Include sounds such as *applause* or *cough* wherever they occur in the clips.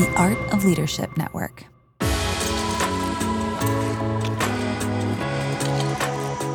the Art of Leadership Network.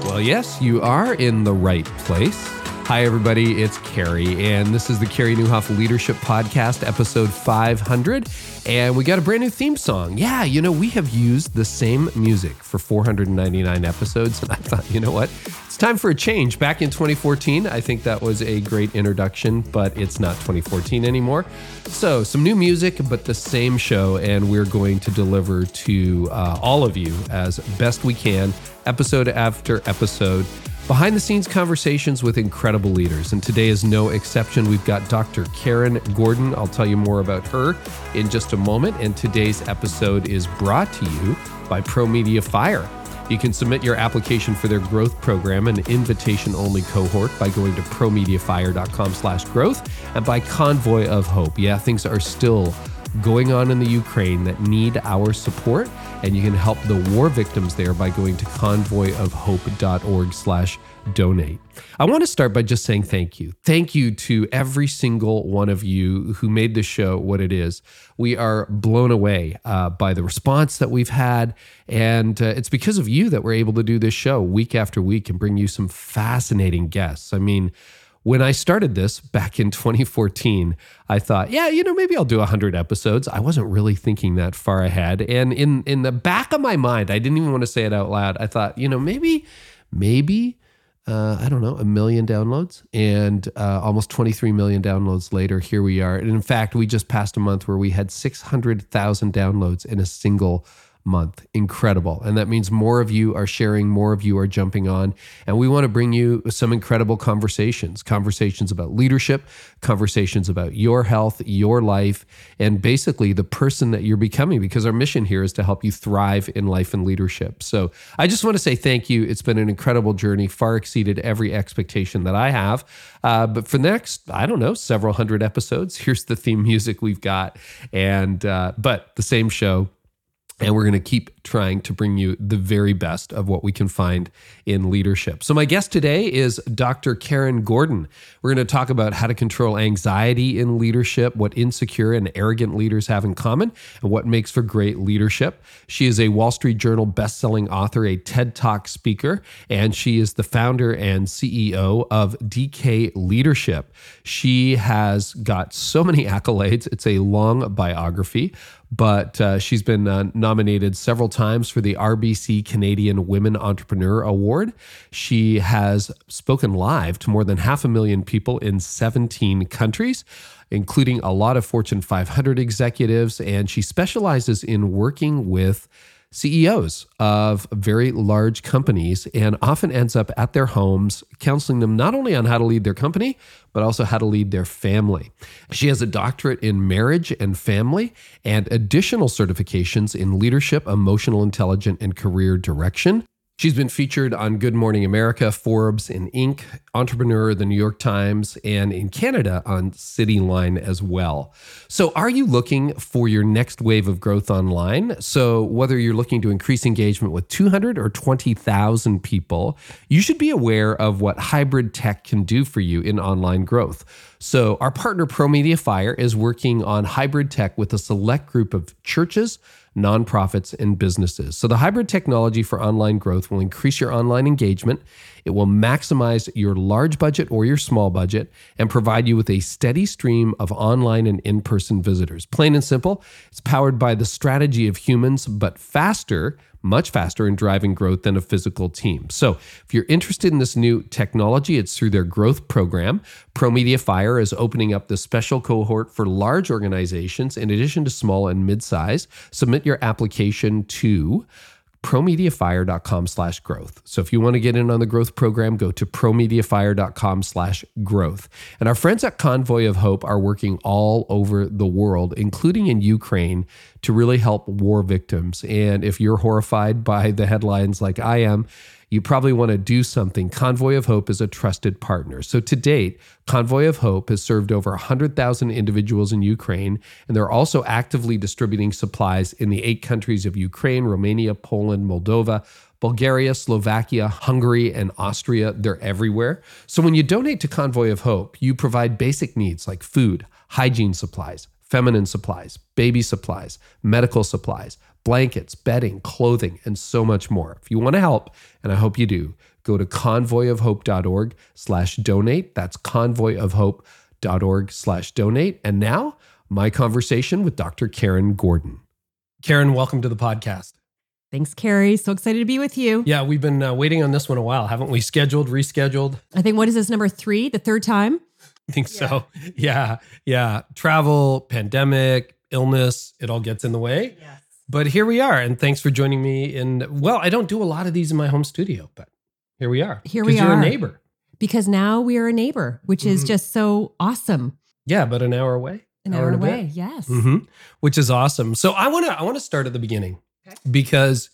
Well, yes, you are in the right place. Hi, everybody. It's Carey, and this is the Carey Nieuwhof Leadership Podcast, episode 500. And we got a brand new theme song. Yeah, you know, we have used the same music for 499 episodes. *laughs* And I thought, you know what? It's time for a change. Back in 2014, I think that was a great introduction, but it's not 2014 anymore. So, some new music, but the same show. And we're going to deliver to uh, all of you as best we can, episode after episode behind the scenes conversations with incredible leaders. And today is no exception. We've got Dr. Karyn Gordon. I'll tell you more about her in just a moment. And today's episode is brought to you by Pro Media Fire. You can submit your application for their growth program, an invitation-only cohort, by going to promediafire.com slash growth and by Convoy of Hope. Yeah, things are still going on in the Ukraine that need our support, and you can help the war victims there by going to convoyofhope.org slash donate. I want to start by just saying thank you. Thank you to every single one of you who made this show what it is. We are blown away uh, by the response that we've had, and uh, it's because of you that we're able to do this show week after week and bring you some fascinating guests. I mean, when I started this back in 2014, I thought, yeah, you know, maybe I'll do 100 episodes. I wasn't really thinking that far ahead. And in in the back of my mind, I didn't even want to say it out loud. I thought, you know, maybe maybe uh, I don't know, a million downloads and uh, almost 23 million downloads later, here we are. And in fact, we just passed a month where we had 600,000 downloads in a single month. Incredible. And that means more of you are sharing, more of you are jumping on. And we want to bring you some incredible conversations conversations about leadership, conversations about your health, your life, and basically the person that you're becoming, because our mission here is to help you thrive in life and leadership. So I just want to say thank you. It's been an incredible journey, far exceeded every expectation that I have. Uh, but for the next, I don't know, several hundred episodes, *laughs* here's the theme music we've got. And, uh, but the same show and we're going to keep trying to bring you the very best of what we can find in leadership. So, my guest today is Dr. Karyn Gordon. We're going to talk about how to control anxiety in leadership, what insecure and arrogant leaders have in common, and what makes for great leadership. She is a Wall Street Journal bestselling author, a TED Talk speaker, and she is the founder and CEO of DK Leadership. She has got so many *laughs* accolades, it's a long biography but uh, she's been uh, nominated several times for the RBC Canadian Women Entrepreneur Award. She has spoken live to more than half a million people in 17 countries, including a lot of Fortune 500 executives, and she specializes in working with CEOs of very large companies and often ends up at their homes counseling them not only on how to lead their company, but also how to lead their family. She has a doctorate in marriage and family and additional certifications in leadership, emotional intelligence, and career direction. She's been featured on Good Morning America, Forbes, and Inc., Entrepreneur, the New York Times, and in Canada on Cityline as well. So, are you looking for your next wave of growth online? So, whether you're looking to increase engagement with 200 or 20,000 people, you should be aware of what hybrid tech can do for you in online growth. So, our partner Pro Media Fire is working on hybrid tech with a select group of churches nonprofits, and businesses. So, the hybrid technology for online growth will increase your online engagement. It will maximize your large budget or your small budget and provide you with a steady stream of online and in person visitors. Plain and simple, it's powered by the strategy of humans, but faster much faster in driving growth than a physical team. So, if you're interested in this new technology, it's through their growth program. ProMedia Fire is opening up the special cohort for large organizations in addition to small and mid-size. Submit your application to promediafire.com slash growth. So if you want to get in on the growth program, go to promediafire.com slash growth. And our friends at Convoy of Hope are working all over the world, including in Ukraine, to really help war victims. And if you're horrified by the headlines like I am, you probably want to do something. Convoy of Hope is a trusted partner. So to date, Convoy of Hope has served over 100,000 individuals in Ukraine, and they're also actively distributing supplies in the eight countries of Ukraine, Romania, Poland, Moldova, Bulgaria, Slovakia, Hungary, and Austria. They're everywhere. So when you donate to Convoy of Hope, you provide basic needs like food, hygiene supplies, feminine supplies, baby supplies, medical supplies, blankets, bedding, clothing, and so much more. If you want to help, and I hope you do, go to convoyofhope.org slash donate. That's convoyofhope.org slash donate. And now, my conversation with Dr. Karyn Gordon. Karyn, welcome to the podcast. Thanks, Carey. So excited to be with you. Yeah, we've been uh, waiting on this one a while, haven't we? Scheduled, rescheduled. I think what is this number three, the third time? I *laughs* think so. Yeah, yeah. Travel, pandemic, illness, it all gets in the way. Yes. But here we are. And thanks for joining me in, well, I don't do a lot of these in my home studio, but here we are. Here we You're a neighbor. Because now we are a neighbor, which is Mhm. just so awesome. Yeah, but an hour away. An Hour hour and away. Yes. hmm Which is awesome. So I want to I want to start at the beginning Okay. because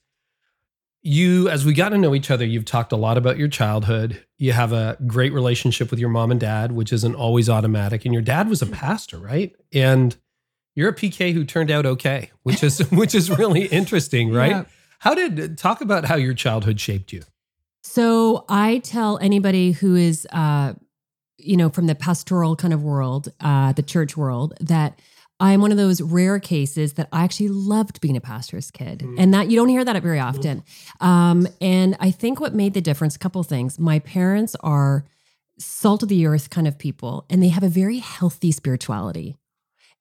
you, as we got to know each other, you've talked a lot about your childhood. You have a great relationship with your mom and dad, which isn't always automatic. And your dad was a pastor, right? And you're a PK who turned out okay, which is *laughs* which is really interesting, *laughs* right? Yeah. How did talk about how your childhood shaped you? So I tell anybody who is, uh, you know, from the pastoral kind of world, uh, the church world, that I'm one of those rare cases that I actually loved being a pastor's kid, Mm. and that you don't hear that very often. Um, and I think what made the difference, a couple things. My parents are salt of the earth kind of people, and they have a very healthy spirituality.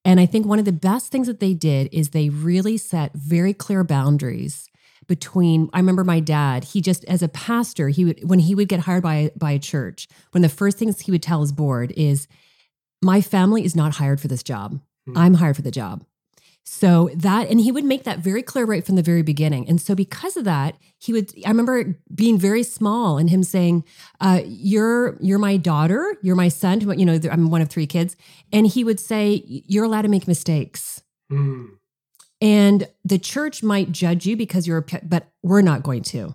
And I think one of the best things that they did is they really set very clear boundaries between I remember my dad, he just as a pastor, he would when he would get hired by by a church, one of the first things he would tell his board is my family is not hired for this job. Hmm. I'm hired for the job. So that and he would make that very clear right from the very beginning. And so because of that, he would I remember being very small and him saying, uh, you're you're my daughter, you're my son, you know, I'm one of three kids. And he would say, You're allowed to make mistakes. And the church might judge you because you're a but we're not going to.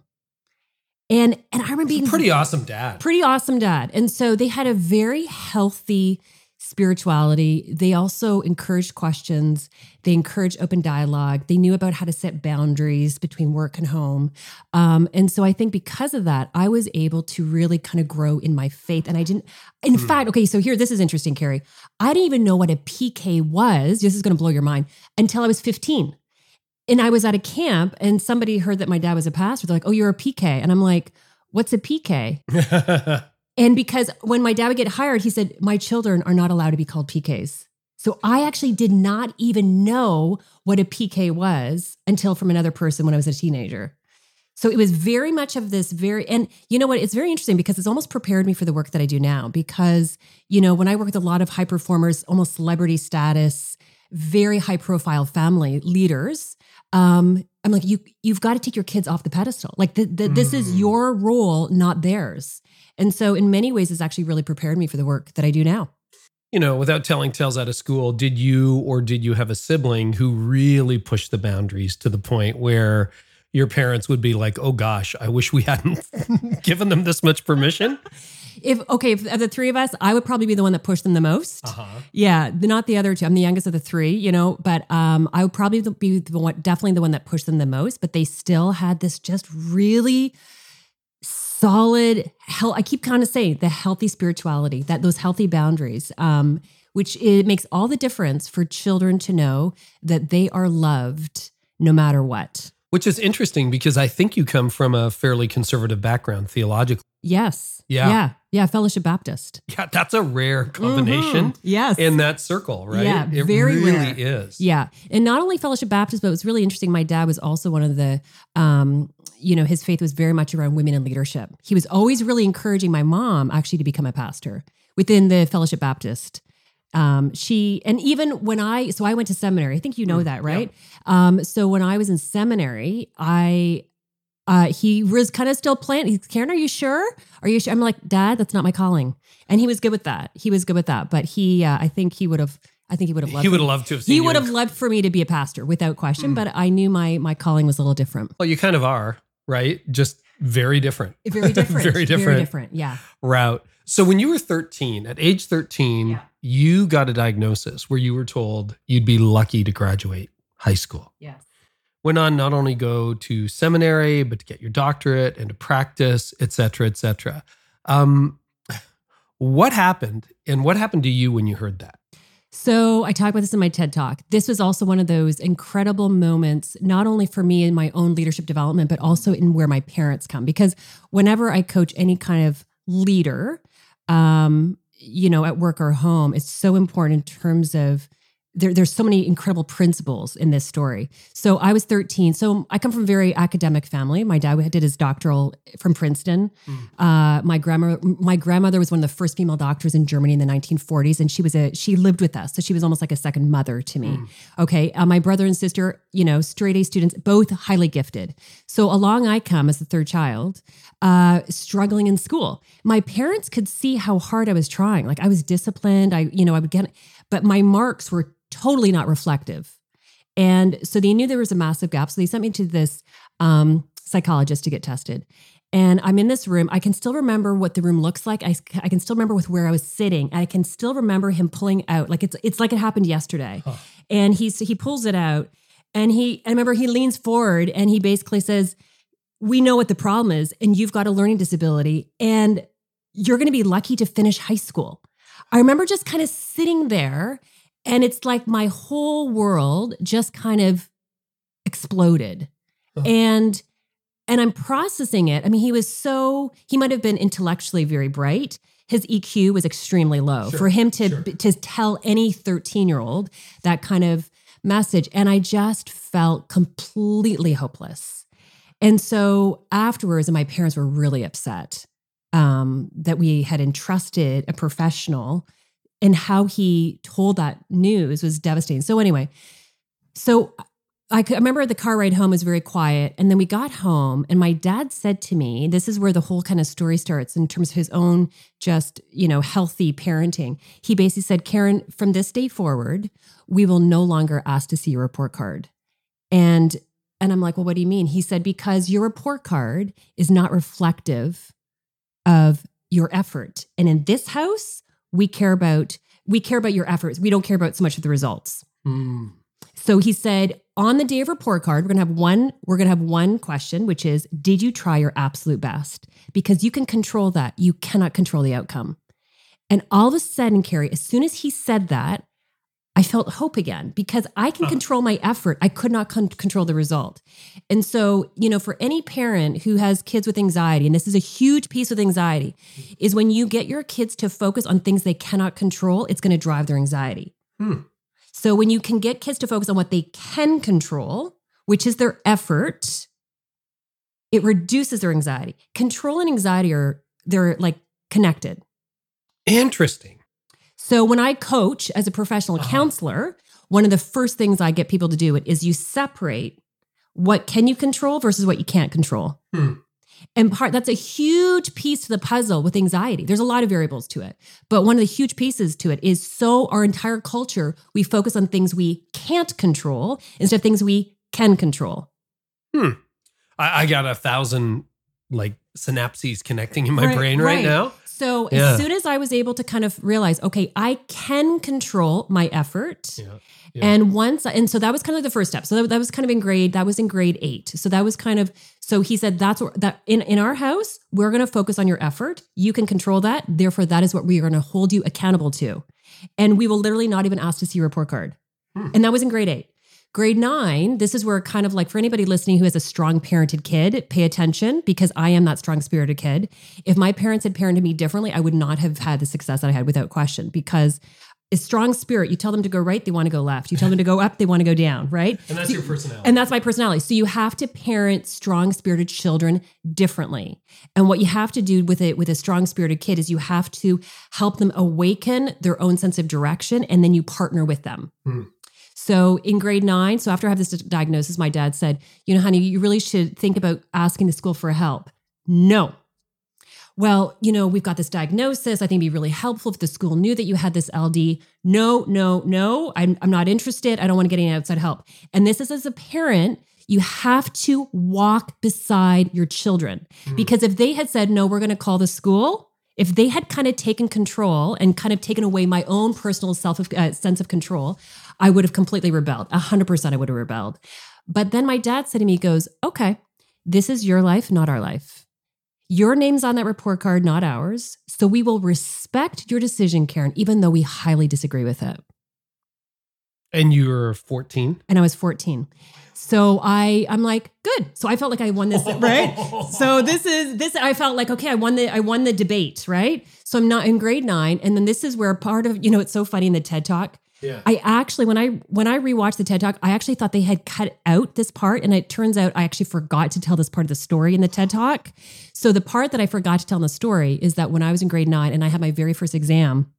And and I remember being Pretty awesome dad. pretty awesome dad. And so they had a very healthy spirituality. They also encouraged questions. They encouraged open dialogue. They knew about how to set boundaries between work and home. Um, and so I think because of that, I was able to really kind of grow in my faith. And I didn't, in Hmm. fact, okay, so here, this is interesting, Carey. I didn't even know what a PK was. This is going to blow your mind until I was 15 and I was at a camp and somebody heard that my dad was a pastor. They're like, oh, you're a PK. And I'm like, what's a PK? *laughs* And because when my dad would get hired, he said, my children are not allowed to be called PKs. So I actually did not even know what a PK was until from another person when I was a teenager. So it was very much of this very, and you know what? It's very interesting because it's almost prepared me for the work that I do now. Because, you know, when I work with a lot of high performers, almost celebrity status, very high profile family leaders, um, I'm like, you, you've got to take your kids off the pedestal. Like, the, the, this is Mm. your role, not theirs. And so, in many ways, it's actually really prepared me for the work that I do now. you know, without telling tales out of school, did you or did you have a sibling who really pushed the boundaries to the point where your parents would be like, "Oh gosh, I wish we hadn't *laughs* given them this much permission"? If okay, if of the three of us, I would probably be the one that pushed them the most. Uh-huh. Yeah, not the other two. I'm the youngest of the three, you know, but um, I would probably be the one, definitely the one that pushed them the most. But they still had this just really solid hell. I keep kind of saying the healthy spirituality, that those healthy boundaries, um, which it makes all the difference for children to know that they are loved no matter what. Which is interesting because I think you come from a fairly conservative background theologically. Yes. Yeah. Yeah. Yeah. Fellowship Baptist. Yeah, that's a rare combination Mhm. Yes. in that circle, right? Yeah, it very really rare. is. Yeah. And not only Fellowship Baptist, but it was really interesting. My dad was also one of the, um, you know, his faith was very much around women in leadership. He was always really encouraging my mom actually to become a pastor within the Fellowship Baptist. Um, she, and even when I, so I went to seminary, I think you know Mm, that, right? Um, so when I was in seminary, I, uh, he was kind of still playing. He's, Karyn, are you sure? Are you sure? I'm like, Dad, that's not my calling. And he was good with that. He was good with that. But he, uh, I think he would have, I think he would have loved He would have loved to have seen he would have loved for me to be a pastor without question, Mm. but I knew my my calling was a little different. Well, you kind of are, right? Just very different. Very different. *laughs* Very different. Very different. Yeah. route. So when you were 13, at age 13, Yeah. you got a diagnosis where you were told you'd be lucky to graduate high school. Yes. Went on not only go to seminary, but to get your doctorate and to practice, et cetera, et cetera. Um, what happened and what happened to you when you heard that? So I talk about this in my TED talk. This was also one of those incredible moments, not only for me in my own leadership development, but also in where my parents come. Because whenever I coach any kind of leader, um, you know, at work or home, it's so important in terms of there, there's so many incredible principles in this story. So I was 13. So I come from a very academic family. My dad did his doctoral from Princeton. Mm. Uh, my grandma, my grandmother was one of the first female doctors in Germany in the 1940s, and she was a she lived with us, so she was almost like a second mother to me. Mm. Okay, uh, my brother and sister, you know, straight A students, both highly gifted. So along I come as the third child, uh, struggling in school. My parents could see how hard I was trying. Like I was disciplined. I, you know, I would get, but my marks were totally not reflective. And so they knew there was a massive gap. So they sent me to this um, psychologist to get tested. And I'm in this room. I can still remember what the room looks like. I, I can still remember with where I was sitting. I can still remember him pulling out like it's it's like it happened yesterday. Huh. And he's he pulls it out, and he I remember he leans forward and he basically says, "We know what the problem is, and you've got a learning disability, and you're going to be lucky to finish high school." I remember just kind of sitting there and it's like my whole world just kind of exploded. And and I'm processing it. I mean, he was so he might have been intellectually very bright. His EQ was extremely low sure, for him to sure. to tell any 13-year-old that kind of message and I just felt completely hopeless. And so afterwards and my parents were really upset um, that we had entrusted a professional and how he told that news was devastating. So anyway, so I, I remember the car ride home was very quiet, and then we got home, and my dad said to me, "This is where the whole kind of story starts in terms of his own just you know healthy parenting." He basically said, "Karyn, from this day forward, we will no longer ask to see your report card," and and I'm like, "Well, what do you mean?" He said, "Because your report card is not reflective of your effort, and in this house." We care about we care about your efforts. We don't care about so much of the results. Mm. So he said, on the day of report card, we're gonna have one, we're gonna have one question, which is, did you try your absolute best? Because you can control that. You cannot control the outcome. And all of a sudden, Carey, as soon as he said that, I felt hope again because I can control my effort. I could not con- control the result. And so, you know, for any parent who has kids with anxiety, and this is a huge piece with anxiety, is when you get your kids to focus on things they cannot control, it's going to drive their anxiety. Hmm. So, when you can get kids to focus on what they can control, which is their effort, it reduces their anxiety. Control and anxiety are they're like connected. Interesting. So when I coach as a professional uh-huh. counselor, one of the first things I get people to do is you separate what can you control versus what you can't control. Hmm. And part that's a huge piece to the puzzle with anxiety. There's a lot of variables to it, but one of the huge pieces to it is so our entire culture we focus on things we can't control instead of things we can control. Hmm. I, I got a thousand like synapses connecting in my right, brain right, right. now. So yeah. as soon as I was able to kind of realize, okay, I can control my effort. Yeah. Yeah. And once, and so that was kind of the first step. So that, that, was kind of in grade, that was in grade eight. So that was kind of, so he said, that's what, that in, in our house, we're going to focus on your effort. You can control that. Therefore, that is what we are going to hold you accountable to. And we will literally not even ask to see your report card. Hmm. And that was in grade eight. Grade nine, this is where kind of like for anybody listening who has a strong parented kid, pay attention because I am that strong spirited kid. If my parents had parented me differently, I would not have had the success that I had without question because a strong spirit. You tell them to go right, they want to go left. You tell them to go up, they want to go down, right? And that's so, your personality. And that's my personality. So you have to parent strong spirited children differently. And what you have to do with it with a strong spirited kid is you have to help them awaken their own sense of direction and then you partner with them. Hmm. So in grade nine, so after I have this diagnosis, my dad said, you know, honey, you really should think about asking the school for help. No. Well, you know, we've got this diagnosis. I think it'd be really helpful if the school knew that you had this LD. No, no, no. I'm, I'm not interested. I don't want to get any outside help. And this is as a parent, you have to walk beside your children. Mm. Because if they had said, no, we're going to call the school, if they had kind of taken control and kind of taken away my own personal self uh, sense of control, I would have completely rebelled. 100% I would have rebelled. But then my dad said to me, he goes, okay, this is your life, not our life. Your name's on that report card, not ours. So we will respect your decision, Karyn, even though we highly disagree with it. And you were 14? and I was 14. So I I'm like, good. So I felt like I won this, *laughs* right? So this is this I felt like okay, I won the I won the debate, right? So I'm not in grade 9 and then this is where part of, you know, it's so funny in the TED Talk. Yeah. I actually when I when I rewatched the TED Talk, I actually thought they had cut out this part and it turns out I actually forgot to tell this part of the story in the TED Talk. So the part that I forgot to tell in the story is that when I was in grade 9 and I had my very first exam,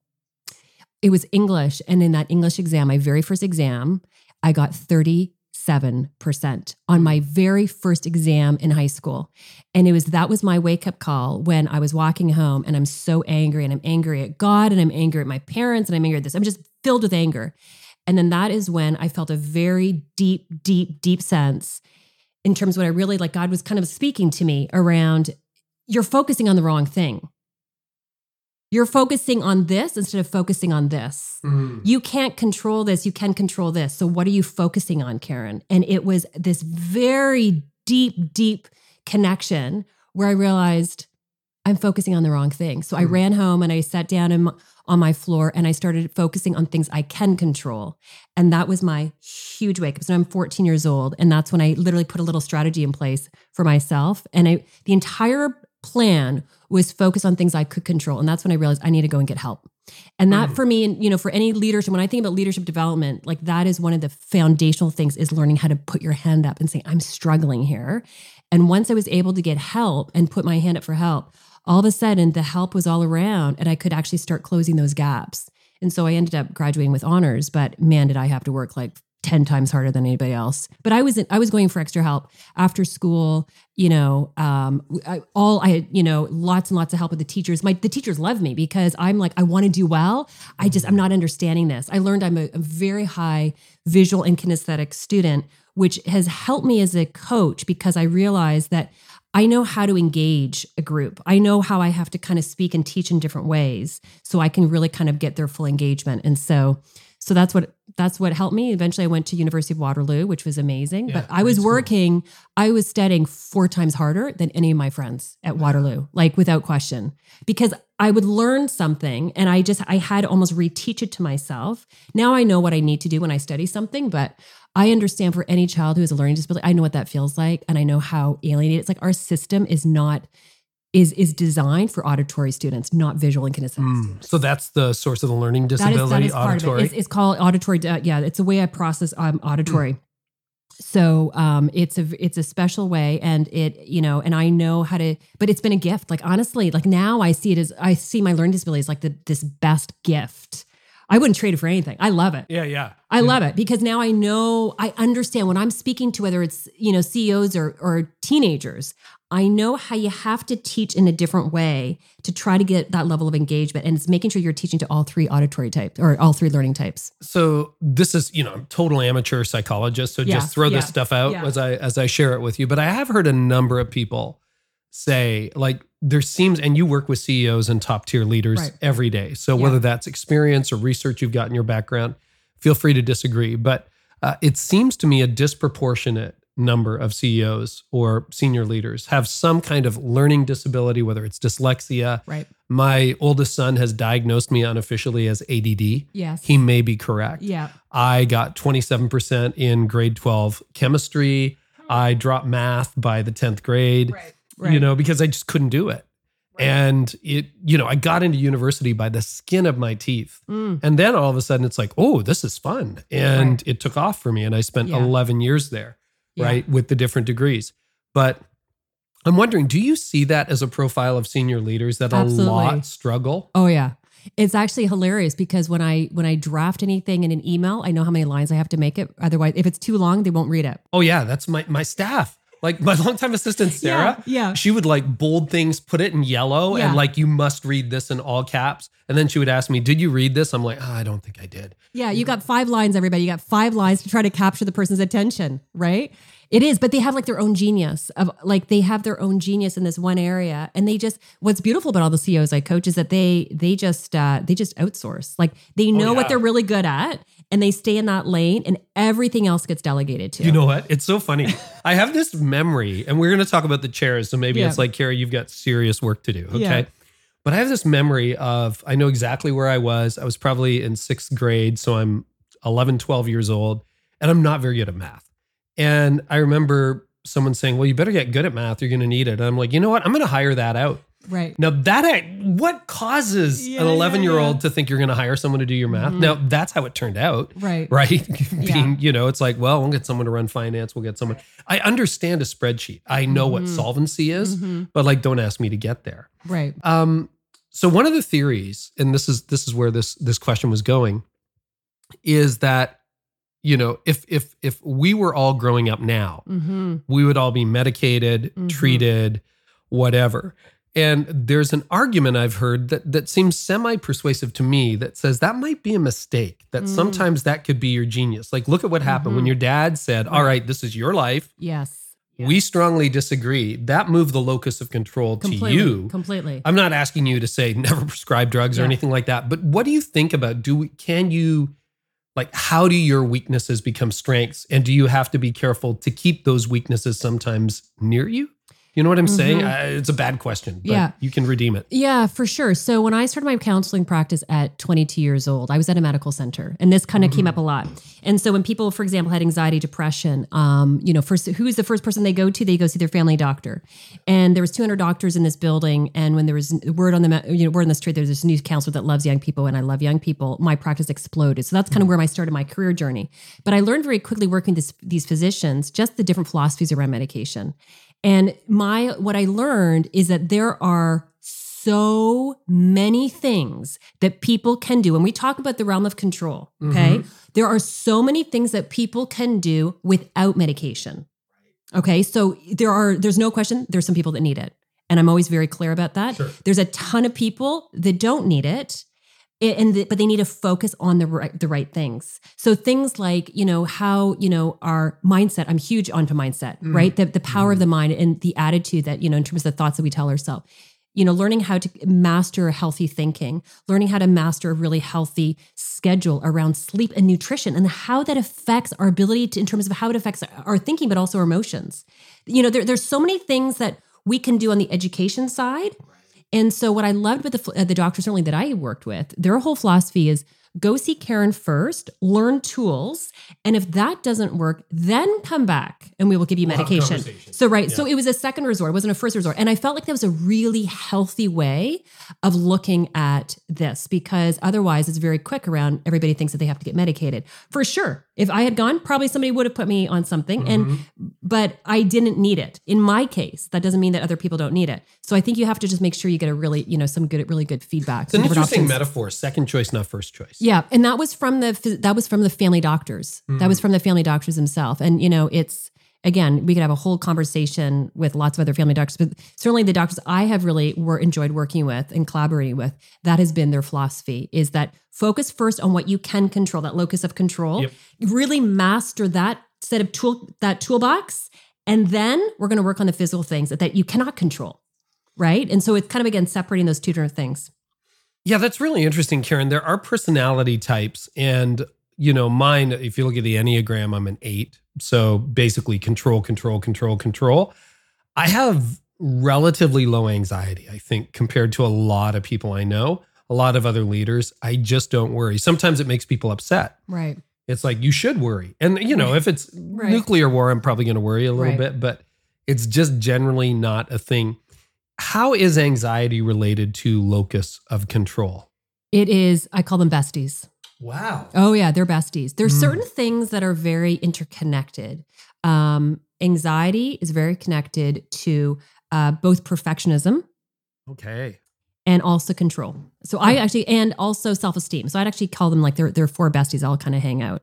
it was English and in that English exam, my very first exam, I got 37% on my very first exam in high school. And it was that was my wake up call when I was walking home and I'm so angry and I'm angry at God and I'm angry at my parents and I'm angry at this. I'm just filled with anger. And then that is when I felt a very deep, deep, deep sense in terms of what I really like God was kind of speaking to me around you're focusing on the wrong thing. You're focusing on this instead of focusing on this. Mm. You can't control this. You can control this. So, what are you focusing on, Karyn? And it was this very deep, deep connection where I realized I'm focusing on the wrong thing. So, I mm. ran home and I sat down in, on my floor and I started focusing on things I can control. And that was my huge wake up. So, I'm 14 years old. And that's when I literally put a little strategy in place for myself. And I, the entire plan was focused on things I could control. And that's when I realized I need to go and get help. And that mm. for me, and you know, for any leadership, when I think about leadership development, like that is one of the foundational things is learning how to put your hand up and say, I'm struggling here. And once I was able to get help and put my hand up for help, all of a sudden the help was all around and I could actually start closing those gaps. And so I ended up graduating with honors, but man, did I have to work like 10 times harder than anybody else. But I was I was going for extra help after school, you know, um I, all I had, you know, lots and lots of help with the teachers. My the teachers love me because I'm like I want to do well. I just I'm not understanding this. I learned I'm a, a very high visual and kinesthetic student, which has helped me as a coach because I realized that I know how to engage a group. I know how I have to kind of speak and teach in different ways so I can really kind of get their full engagement. And so so that's what that's what helped me. Eventually I went to University of Waterloo, which was amazing, Yeah, but I was working I was studying four times harder than any of my friends at Waterloo, like without question, because I would learn something and I just I had to almost reteach it to myself. Now I know what I need to do when I study something, but I understand for any child who has a learning disability, I know what that feels like and I know how alienated it's like our system is not is is designed for auditory students, not visual and kinesthetic students. Mm. So that's the source of the learning disability, that is part auditory. of it. It's, it's called auditory. uh, yeah, it's the way I process um, auditory. So um, it's a it's a special way, and it you know, and I know how to. But it's been a gift. Like honestly, like now I see it as I see my learning disability as like the this best gift. I wouldn't trade it for anything. I love it. yeah, yeah. I love it because now I know I understand when I'm speaking to whether it's you know CEOs or or teenagers. I know how you have to teach in a different way to try to get that level of engagement, and it's making sure you're teaching to all three auditory types or all three learning types. So this is, you know, I'm total amateur psychologist. So Yeah, just throw yeah, this stuff out yeah. as I as I share it with you. But I have heard a number of people say, like, there seems, and you work with CEOs and top tier leaders Right. every day. So Yeah. whether that's experience or research you've got in your background, feel free to disagree. But uh, it seems to me a disproportionate number of CEOs or senior leaders have some kind of learning disability, whether it's dyslexia. Right. My oldest son has diagnosed me unofficially as ADD. Yes. He may be correct. yeah. I got 27% in grade 12 chemistry. I dropped math by the 10th grade, Right. You know, because I just couldn't do it. And it, you know, I got into university by the skin of my teeth. Mm. And then all of a sudden it's like, oh, this is fun. And Right. it took off for me. And I spent Yeah. 11 years there, Yeah. right, with the different degrees. But I'm wondering, do you see that as a profile of senior leaders that Absolutely. a lot struggle? Oh yeah. It's actually hilarious because when I when I draft anything in an email, I know how many lines I have to make it. Otherwise, if it's too long, they won't read it. Oh yeah, that's my my staff. Like my *laughs* longtime assistant Sarah, Yeah, yeah. she would like bold things, put it in yellow, Yeah. and like you must read this in all caps. And then she would ask me, "Did you read this?" I'm like, "Ah, "I don't think I did." Yeah, you got five lines, everybody. You got five lines to try to capture the person's attention, right? It is, but they have like their own genius of like they have their own genius in this one area, and they just what's beautiful about all the CEOs I coach is that they they just uh, they just outsource. Like they know Oh, yeah. what they're really good at, and they stay in that lane, and everything else gets delegated to. You know what? It's so funny. I have this memory, and we're going to talk about the chairs. So maybe Yeah. it's like, Carrie, you've got serious work to do. Okay. Yeah. But I have this memory of, I know exactly where I was. I was probably in sixth grade. So I'm 11, 12 years old, and I'm not very good at math. And I remember someone saying, Well, you better get good at math. You're going to need it. And I'm like, You know what? I'm going to hire that out. Right. Now, that what causes Yeah, an 11 year old yeah. to think you're going to hire someone to do your math? Mhm. Now, that's how it turned out Right. right? *laughs* Being, you know, it's like, well, we'll get someone to run finance. We'll get someone. I understand a spreadsheet. I know what Mhm. solvency is, Mhm. but like, don't ask me to get there. Right. Um, so one of the theories, and this is this is where this this question was going, is that you know if if if we were all growing up now, Mm-hmm. we would all be medicated, Mhm. treated, whatever. And there's an argument I've heard that that seems semi-persuasive to me that says that might be a mistake. That Mm. sometimes that could be your genius. Like look at what happened when Mhm. your dad said, "All Right. this is your life." Yes. We strongly disagree. That moved the locus of control completely. to you. Completely. I'm not asking you to say *laughs* never prescribe drugs or anything like that, but what do you think about do we, can you like how do your weaknesses become strengths and do you have to be careful to keep those weaknesses sometimes near you? You know what I'm saying? Mhm. Uh, it's a bad question, but Yeah. you can redeem it. Yeah, for sure. So when I started my counseling practice at 22 years old, I was at a medical center, and this kind of Mm-hmm. came up a lot. And so when people, for example, had anxiety, depression, um, you know, first who is the first person they go to? They go see their family doctor. And there was 200 doctors in this building, and when there was word on the you know word on the street, there's this new counselor that loves young people, and I love young people. My practice exploded. So that's kind of where I started my career journey. But I learned very quickly working with these physicians just the different philosophies around medication. And my what I learned is that there are so many things that people can do. When we talk about the realm of control, mm-hmm. okay, there are so many things that people can do without medication. Okay, so there are, there's no question, there's some people that need it. And I'm always very clear about that. Sure. There's a ton of people that don't need it. And the, but they need to focus on the right the right things. So things like you know how you know our mindset. I'm huge onto mindset, Mm. right? The the power of the mind and the attitude that you know in terms of the thoughts that we tell ourselves you know, learning how to master healthy thinking, learning how to master a really healthy schedule around sleep and nutrition and how that affects our ability to, in terms of how it affects our thinking, but also our emotions. You know, there, there's so many things that we can do on the education side. And so, what I loved with the, uh, the doctors, certainly that I worked with, their whole philosophy is go see Karyn first, learn tools. And if that doesn't work, then come back and we will give you We'll medication. So, right. So it was a second resort, it wasn't a first resort. And I felt like that was a really healthy way of looking at this because otherwise it's very quick around everybody thinks that they have to get medicated. For sure. If I had gone, probably somebody would have put me on something. Mm-hmm. And but I didn't need it. In my case, that doesn't mean that other people don't need it. So I think you have to just make sure you get a really, you know, some good, really good feedback. It's an interesting options. metaphor. Second choice, not first choice. Yeah, and that was from the that was from the family doctors. That was from the family doctors himself. And you know, it's again, we could have a whole conversation with lots of other family doctors, but certainly the doctors I have really were enjoyed working with and collaborating with. That has been their philosophy: is that focus first on what you can control, that locus of control. Yep. Really master that set of tool that toolbox, and then we're going to work on the physical things that, that you cannot control. Right. And so it's kind of again separating those two different things. Yeah, that's really interesting, Karyn. There are personality types, and you know, mine. If you look at the enneagram, I'm an eight. So basically, control, control, control, control. I have relatively low anxiety, I think, compared to a lot of people I know, a lot of other leaders. I just don't worry. Sometimes it makes people upset. Right. It's like you should worry, and you know, if it's Right. nuclear war, I'm probably going to worry a little Right. bit, but it's just generally not a thing. How is anxiety related to locus of control? It is. I call them besties. Wow. Oh yeah, they're besties. There's Mm. certain things that are very interconnected. Um, anxiety is very connected to uh, both perfectionism Okay. and also control. So I actually and also self-esteem. So I'd actually call them like they're they're four besties. All kind of hang out.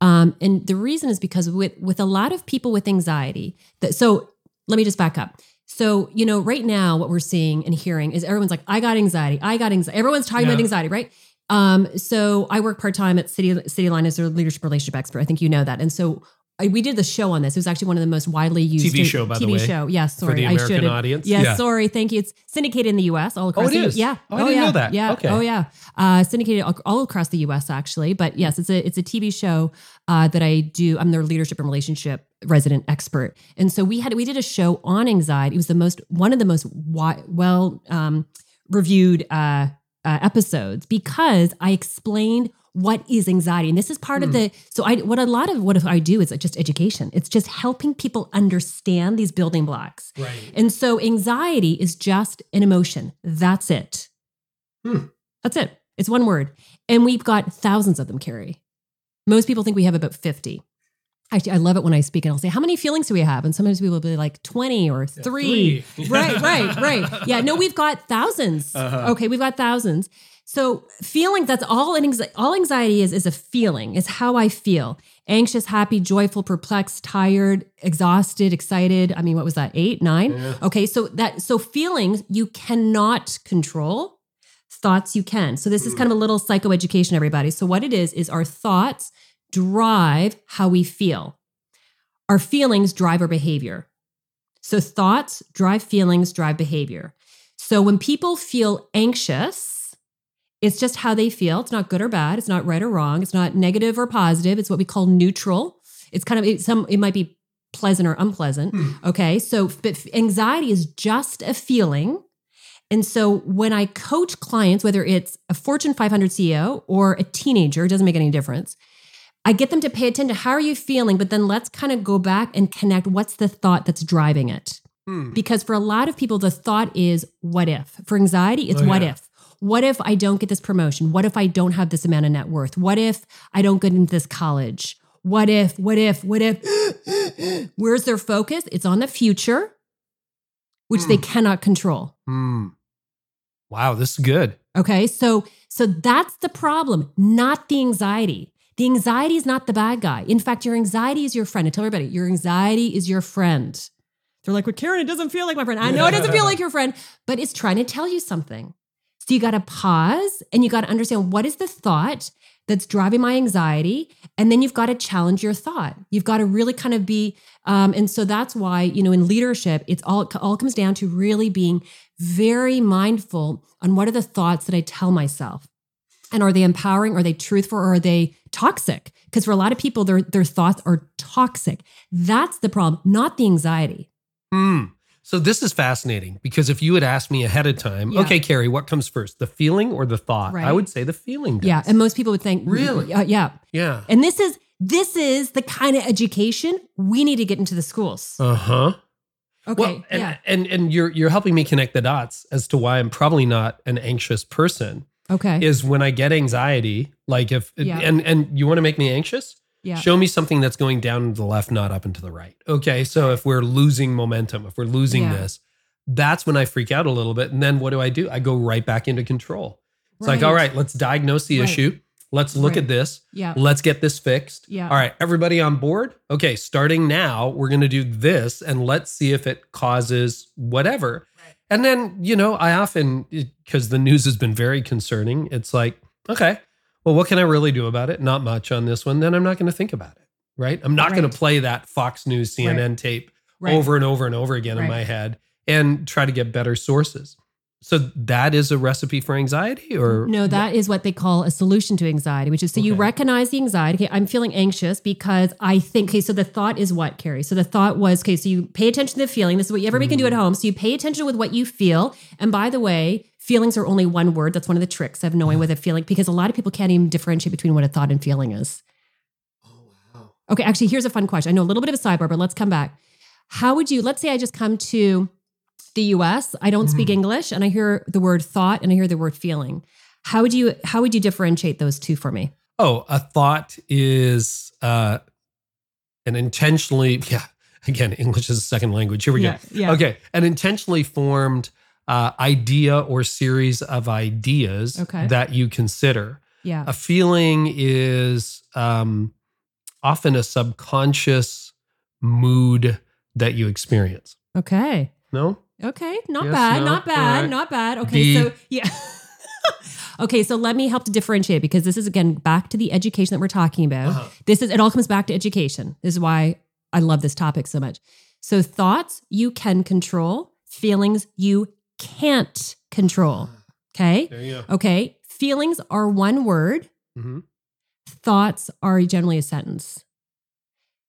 Um, and the reason is because with with a lot of people with anxiety, that so let me just back up. So you know, right now what we're seeing and hearing is everyone's like, I got anxiety, I got anxiety. Everyone's talking about anxiety, right? Um, so I work part time at City City Line as a leadership relationship expert. I think you know that. And so I, we did the show on this. It was actually one of the most widely used TV show, by the way. TV show. Yes, for sorry, the I American should. audience? Yes, Yeah. sorry. Thank you. It's syndicated in the U.S. all across. it the is? Yeah. Oh, I didn't yeah. know that. Yeah. Okay. Oh yeah. Uh, syndicated all, all across the U.S. actually, but yes, it's a it's a TV show uh, that I do. I'm their leadership and relationship resident expert, and so we had we did a show on anxiety. It was the most one of the most wi- well um, reviewed uh, uh, episodes because I explained what is anxiety. And this is part of the so i what a lot of what i do is just education. It's just helping people understand these building blocks. Right. and so anxiety is just an emotion. That's it. Hmm. that's it. It's one word. And we've got thousands of them Carey. Most people think we have about 50 Actually, I love it when I speak and I'll say, How many feelings do we have? And sometimes people will be like 20 or three. three. *laughs* right, right, right. Yeah, no, we've got 1000s Uh-huh. Okay, we've got thousands. So feelings, that's all an all anxiety is is a feeling, is how I feel. Anxious, happy, joyful, perplexed, tired, exhausted, excited. I mean, what was that? Eight, nine? Yeah. Okay, so that so feelings you cannot control. Thoughts you can. So this is kind of a little psychoeducation, everybody. So what it is is our thoughts drive how we feel. Our feelings drive our behavior. So thoughts drive feelings, drive behavior. So when people feel anxious, it's just how they feel. It's not good or bad. It's not right or wrong. It's not negative or positive. It's what we call neutral. It's kind of it's some. It might be pleasant or unpleasant. Hmm. Okay, so but anxiety is just a feeling. And so when I coach clients, whether it's a Fortune 500 CEO or a teenager, it doesn't make any difference. I get them to pay attention to how are you feeling, but then let's kind of go back and connect what's the thought that's driving it. Hmm. Because for a lot of people, the thought is what if? For anxiety, it's Oh, what yeah. if? What if I don't get this promotion? What if I don't have this amount of net worth? What if I don't get into this college? What if, what if, what if? *gasps* Where's their focus? It's on the future, which they cannot control. Hmm. Wow, this is good. Okay. So so that's the problem, not the anxiety. The anxiety is not the bad guy. In fact, your anxiety is your friend. I tell everybody, your anxiety is your friend. They're like, well, Karyn, it doesn't feel like my friend. I know it doesn't feel like your friend, but it's trying to tell you something. So you got to pause and you got to understand what is the thought that's driving my anxiety. And then you've got to challenge your thought. You've got to really kind of be, um, and so that's why, you know, in leadership, it's all, it all comes down to really being very mindful on what are the thoughts that I tell myself. And are they empowering? Are they truthful? Or are they toxic? Because for a lot of people, their, their thoughts are toxic. That's the problem, not the anxiety. Hmm. So this is fascinating because if you had asked me ahead of time, Yeah. okay, Carey, what comes first, the feeling or the thought? I would say the feeling. Does. Yeah. And most people would think, Really? Uh, yeah. yeah. And this is this is the kind of education we need to get into the schools. Uh huh. Okay. Well, and, yeah. and and you're you're helping me connect the dots as to why I'm probably not an anxious person. Okay. Is when I get anxiety, like if Yeah. and and you want to make me anxious, yeah. show me something that's going down to the left, not up and to the right. Okay, so if we're losing momentum, if we're losing Yeah. this, that's when I freak out a little bit, and then what do I do? I go right back into control. It's like, all right, let's diagnose the Right. issue. Let's look Right. at this. Yeah. Let's get this fixed. Yeah. All right, everybody on board? Okay, starting now, we're going to do this and let's see if it causes whatever. And then, you know, I often, because the news has been very concerning, it's like, okay, well, what can I really do about it? Not much on this one. Then I'm not going to think about it, right? I'm not going to play that Fox News, CNN tape Right. over and over and over again in my head and try to get better sources. So that is a recipe for anxiety or No, that is what they call a solution to anxiety, which is so you recognize the anxiety. Okay, I'm feeling anxious because I think, okay, so the thought is what, Carey? So the thought was, okay, so you pay attention to the feeling. This is what everybody can do at Mm-hmm. home. So you pay attention with what you feel. And by the way, feelings are only one word. That's one of the tricks of knowing what a feeling, because a lot of people can't even differentiate between what a thought and feeling is. Oh wow. Okay, actually, here's a fun question. I know a little bit of a sidebar, but let's come back. How would you, let's say I just come to the US, I don't speak English, and I hear the word thought and I hear the word feeling. How would you how would you differentiate those two for me? Oh, a thought is uh, an intentionally, yeah, again, English is a second language. Here we Yeah, go. yeah. Okay. An intentionally formed uh, idea or series of ideas Okay. that you consider. Yeah. A feeling is um, often a subconscious mood that you experience. Okay. No? Okay. Not Yes, bad. no? Not bad. Right. Not bad. Okay. So yeah. *laughs* okay. So let me help to differentiate because this is again back to the education that we're talking about. Uh-huh. This is it all comes back to education. This is why I love this topic so much. So thoughts you can control, feelings you can't control. Okay. There you go. Okay. Feelings are one word. Mhm. thoughts are generally a sentence.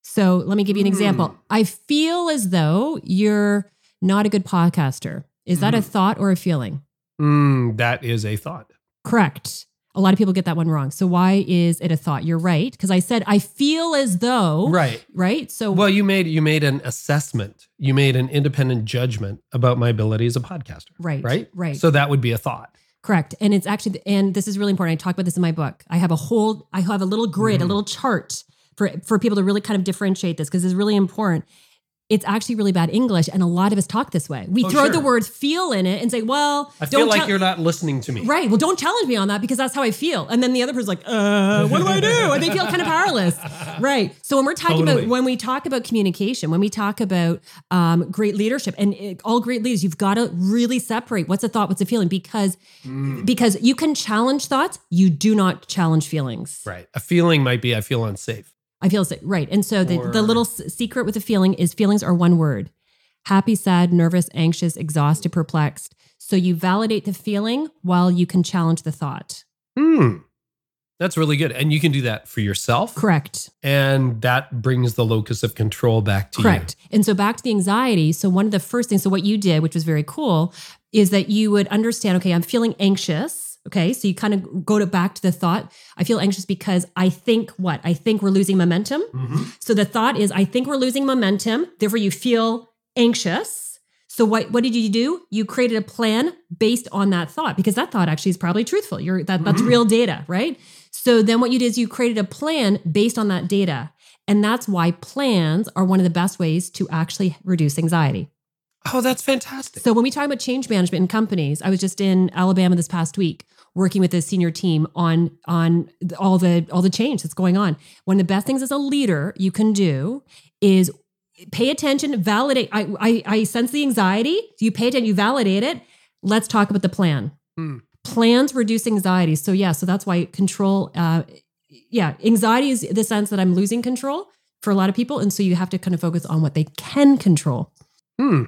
So let me give you an example. Mm. I feel as though you're not a good podcaster. Is that a Mhm. thought or a feeling? Mm, that is a thought. Correct. A lot of people get that one wrong. So why is it a thought? You're right because I said I feel as though Right. right. So Well, you made you made an assessment. You made an independent judgment about my ability as a podcaster. Right, Right. right. So that would be a thought. Correct. And it's actually, and this is really important. I talk about this in my book. I have a whole, I have a little grid, Mm-hmm. a little chart for, for people to really kind of differentiate this because it's really important. It's actually really bad English. And a lot of us talk this way. We Oh, throw sure. the word feel in it and say, well, I feel like you're not listening to me. Right. Well, don't challenge me on that because that's how I feel. And then the other person's like, uh, what do I do? And they feel kind of powerless. Right. So when we're talking Totally. about, when we talk about communication, when we talk about um, great leadership and it, all great leaders, you've got to really separate what's a thought, what's a feeling, because, Mm. because you can challenge thoughts. You do not challenge feelings. Right. A feeling might be I feel unsafe. I feel sick. Right. And so the, Or- the little s- secret with the feeling is feelings are one word happy, sad, nervous, anxious, exhausted, perplexed. So you validate the feeling while you can challenge the thought. Hmm. That's really good. And you can do that for yourself. Correct. And that brings the locus of control back to you. Correct. And so back to the anxiety. So one of the first things, so what you did, which was very cool, is that you would understand, okay, I'm feeling anxious. Okay. So you kind of go to back to the thought. I feel anxious because I think what? I think we're losing momentum. Mhm. So the thought is, I think we're losing momentum. Therefore, you feel anxious. So what what did you do? You created a plan based on that thought because that thought actually is probably truthful. You're that that's real data, right? So then what you did is you created a plan based on that data. And that's why plans are one of the best ways to actually reduce anxiety. Oh, that's fantastic. So when we talk about change management in companies, I was just in Alabama this past week working with a senior team on on all the all the change that's going on. One of the best things as a leader you can do is pay attention, validate. I I, I sense the anxiety. You pay attention, you validate it. Let's talk about the plan. Hmm. Plans reduce anxiety. So yeah, so that's why control. Uh, yeah, anxiety is the sense that I'm losing control for a lot of people, and so you have to kind of focus on what they can control. Hmm.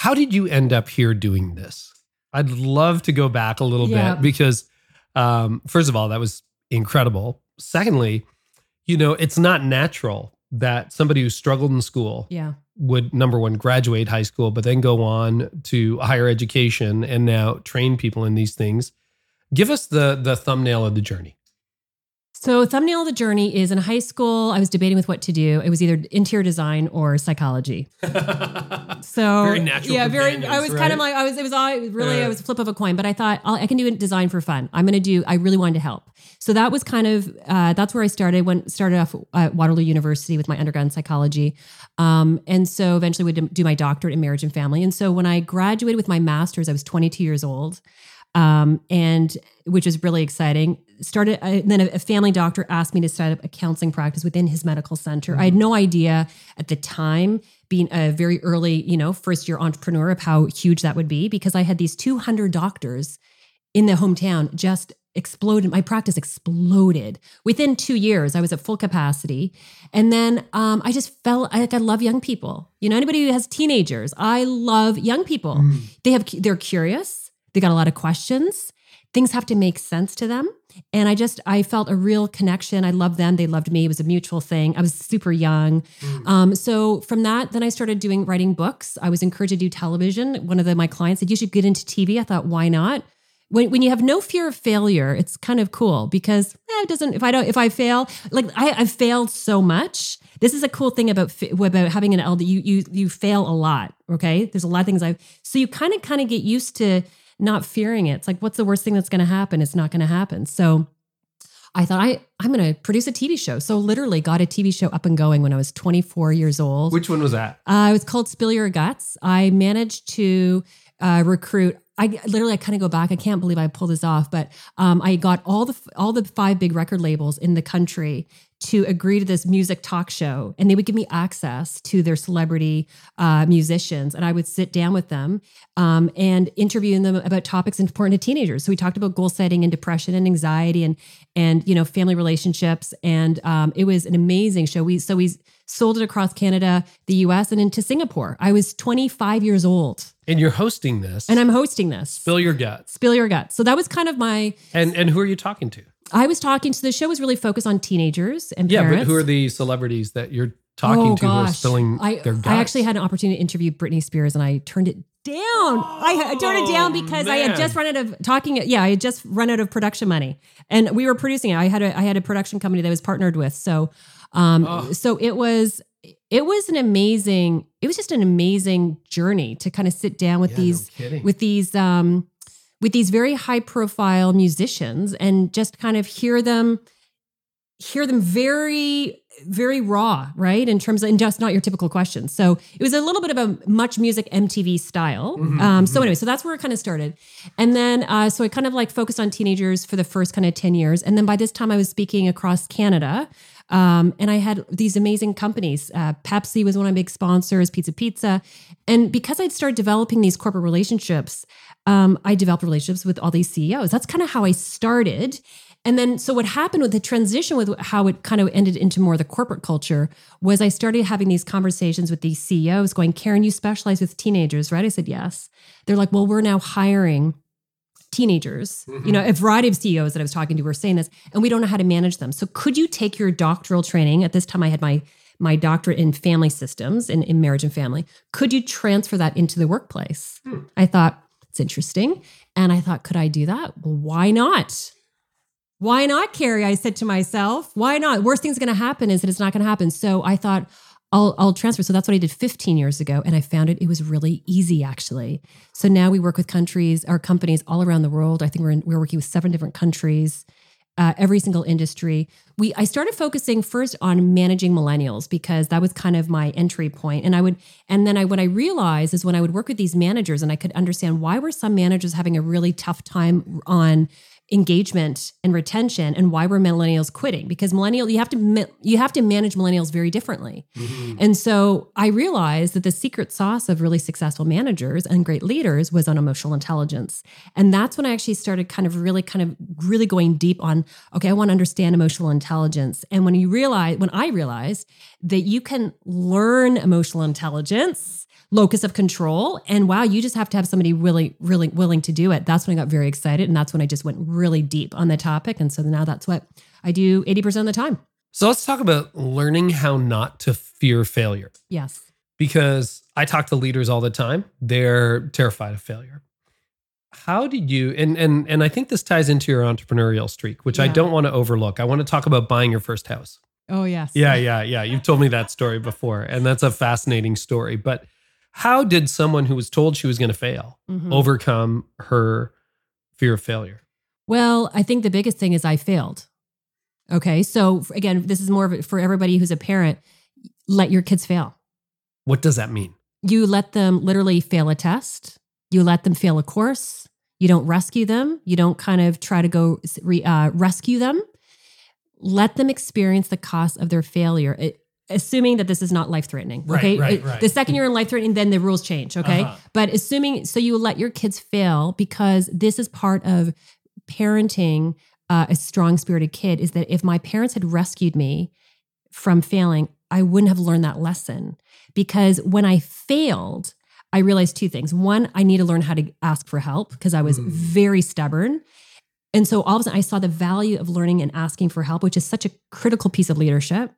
How did you end up here doing this? I'd love to go back a little Yeah. bit because, um, first of all, that was incredible. Secondly, you know, it's not natural that somebody who struggled in school Yeah. would, number one, graduate high school, but then go on to higher education and now train people in these things. Give us the the thumbnail of the journey. So, thumbnail of the journey is in high school. I was debating with what to do. It was either interior design or psychology. *laughs* So, Very natural Yeah, very. I was kind of like I was. It was all really. Yeah. I was a flip of a coin, but I thought I'll, I can do design for fun. I'm going to do. I really wanted to help. So that was kind of uh, that's where I started. Went started off at Waterloo University with my undergrad in psychology, um, and so eventually would do my doctorate in marriage and family. And so when I graduated with my master's, I was 22 years old um, and which is really exciting. Started uh, then a, family doctor asked me to start up a counseling practice within his medical center. I had no idea at the time, being a very early, you know, first year entrepreneur, of how huge that would be because I had these 200 doctors in the hometown just exploded. My practice exploded within two years. I was at full capacity, and then um, I just felt like I love young people. You know, anybody who has teenagers, I love young people. They have they're curious. They got a lot of questions. Things have to make sense to them. And I just, I felt a real connection. I loved them. They loved me. It was a mutual thing. I was super young. Um, so from that, then I started doing writing books. I was encouraged to do television. One of the, my clients said, you should get into TV. I thought, why not? When, when you have no fear of failure, it's kind of cool because eh, it doesn't, if I don't, if I fail, like I, I've failed so much. This is a cool thing about, about having an LD. You, you, you fail a lot. Okay. There's a lot of things I've, so you kind of, kind of get used to, not fearing it. It's like, what's the worst thing that's going to happen? It's not going to happen. So I thought I I'm going to produce a TV show. So literally got a TV show up and going when I was 24 years old. Which one was that? Uh, it was called Spill Your Guts. I managed to uh, recruit. I literally I kind of go back. I can't believe I pulled this off, but um, I got all the all the five big record labels in the country to agree to this music talk show, and they would give me access to their celebrity uh, musicians, and I would sit down with them um, and interview them about topics important to teenagers. So we talked about goal setting and depression and anxiety and and you know family relationships, and um, it was an amazing show. We so we sold it across Canada, the US, and into Singapore. I was 25 years old And you're hosting this. and I'm hosting this. Spill your guts. Spill Your Guts. So that was kind of my, And and who are you talking to? I was talking to the show was really focused on teenagers and Yeah, parents. but who are the celebrities that you're talking oh, to who are gosh. spilling I, their guts? I actually had an opportunity to interview Britney Spears and I turned it down. I, I turned it down Oh, because I had just run out of talking. Yeah, I had just run out of production money, and we were producing it. I had a I had a production company that I was partnered with. So, um, Oh. so it was it was an amazing. It was just an amazing journey to kind of sit down with Yeah, these kidding. with these um with these very high profile musicians and just kind of hear them hear them very very raw right? In terms of and just not your typical questions. So it was a little bit of a MuchMusic mtv style. Mhm, um so mhm. anyway so that's where it kind of started. And then uh so i kind of like focused on teenagers for the first kind of 10 years. And then by this time i was speaking across canada um, and I had these amazing companies. Uh, Pepsi was one of my big sponsors, Pizza Pizza. And because I'd started developing these corporate relationships, um, I developed relationships with all these CEOs. That's kind of how I started. And then, so what happened with the transition with how it kind of ended into more the corporate culture was I started having these conversations with these CEOs going, Karyn, you specialize with teenagers, right? I said, yes. They're like, well, we're now hiring teenagers. You know, a variety of CEOs that I was talking to were saying this, and we don't know how to manage them. So could you take your doctoral training? At this time, I had my my doctorate in family systems and in marriage and family. Could you transfer that into the workplace? Hmm. I thought it's interesting. And I thought, could I do that? Well, why not? Why not, Carey? I said to myself, why not? Worst thing's gonna happen is that it's not gonna happen. So I thought, I'll, I'll transfer. So that's what I did 15 years ago. And I found it, it was really easy actually. So now we work with countries or companies all around the world. I think we're, in, we're working with seven different countries, uh, every single industry. We, I started focusing first on managing millennials because that was kind of my entry point. And I would, and then I, what I realized is when I would work with these managers and I could understand why were some managers having a really tough time on engagement and retention and why were millennials quitting because millennial you have to you have to manage millennials very differently Mhm. and so I realized that the secret sauce of really successful managers and great leaders was on emotional intelligence. And that's when I actually started kind of really, kind of really going deep on, okay, I want to understand emotional intelligence. And when you realize, when I realized that you can learn emotional intelligence, locus of control, and wow, you just have to have somebody really, really willing to do it. That's when I got very excited. And that's when I just went really deep on the topic. And so now that's what I do 80% of the time. So let's talk about learning how not to fear failure. Yes. because I talk to leaders all the time. They're terrified of failure. How did you and and and I think this ties into your entrepreneurial streak, which I don't want to overlook. I want to talk about buying your first house. Oh, yes. Yeah, yeah, yeah. You've told me that story before, and that's a fascinating story. But how did someone who was told she was going to fail Mhm. overcome her fear of failure? Well, I think the biggest thing is I failed. Okay. So again, this is more of it for everybody who's a parent. Let your kids fail. What does that mean? You let them literally fail a test. You let them fail a course. You don't rescue them. You don't kind of try to go re, uh, rescue them. Let them experience the cost of their failure, it- assuming that this is not life threatening. Right, Okay. right, right. The second you're in life threatening, then the rules change. Okay. Uh-huh. But assuming, so you let your kids fail because this is part of parenting uh, a strong spirited kid is that if my parents had rescued me from failing, I wouldn't have learned that lesson. Because when I failed, I realized two things. One, I need to learn how to ask for help because I was Mm. very stubborn. And so all of a sudden, I saw the value of learning and asking for help, which is such a critical piece of leadership.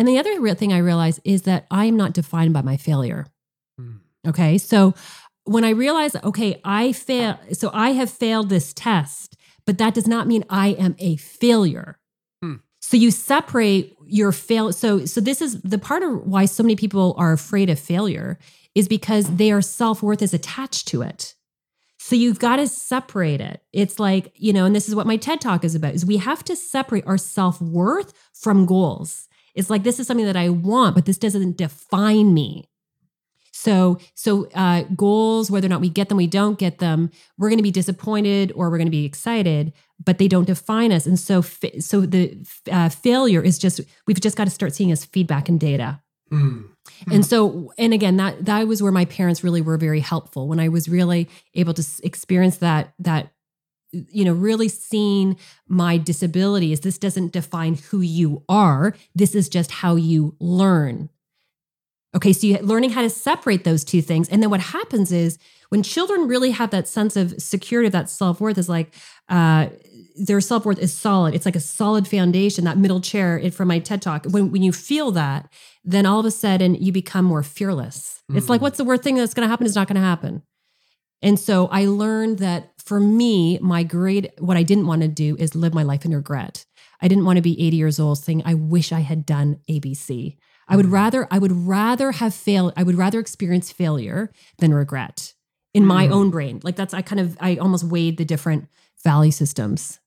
And the other real thing I realized is that I am not defined by my failure. Mm. Okay. So when I realize, okay, I fail, so I have failed this test, but that does not mean I am a failure. Hmm. So you separate your fail. So so this is the part of why so many people are afraid of failure is because their self worth is attached to it. So you've got to separate it. It's like you know, and this is what my TED talk is about: is we have to separate our self worth from goals. It's like this is something that I want, but this doesn't define me. So, so uh, goals, whether or not we get them, we don't get them, we're going to be disappointed or we're going to be excited, but they don't define us. And so, fa- so the uh, failure is just we've just got to start seeing as feedback and data. Mm. And so, and again, that that was where my parents really were very helpful when I was really able to experience that that you know really seeing my disability is this doesn't define who you are. This is just how you learn. Okay, so you learning how to separate those two things, and then what happens is when children really have that sense of security, of that self worth is like uh, their self worth is solid. It's like a solid foundation. That middle chair from my TED talk. When when you feel that, then all of a sudden you become more fearless. It's like, Mm. what's the worst thing that's going to happen is not going to happen. And so I learned that for me, my great, what I didn't want to do is live my life in regret. I didn't want to be 80 years old saying, I wish I had done ABC. I would Mm. rather, I would rather have failed. I would rather experience failure than regret in my Mm. own brain. Like that's, I kind of, I almost weighed the different value systems.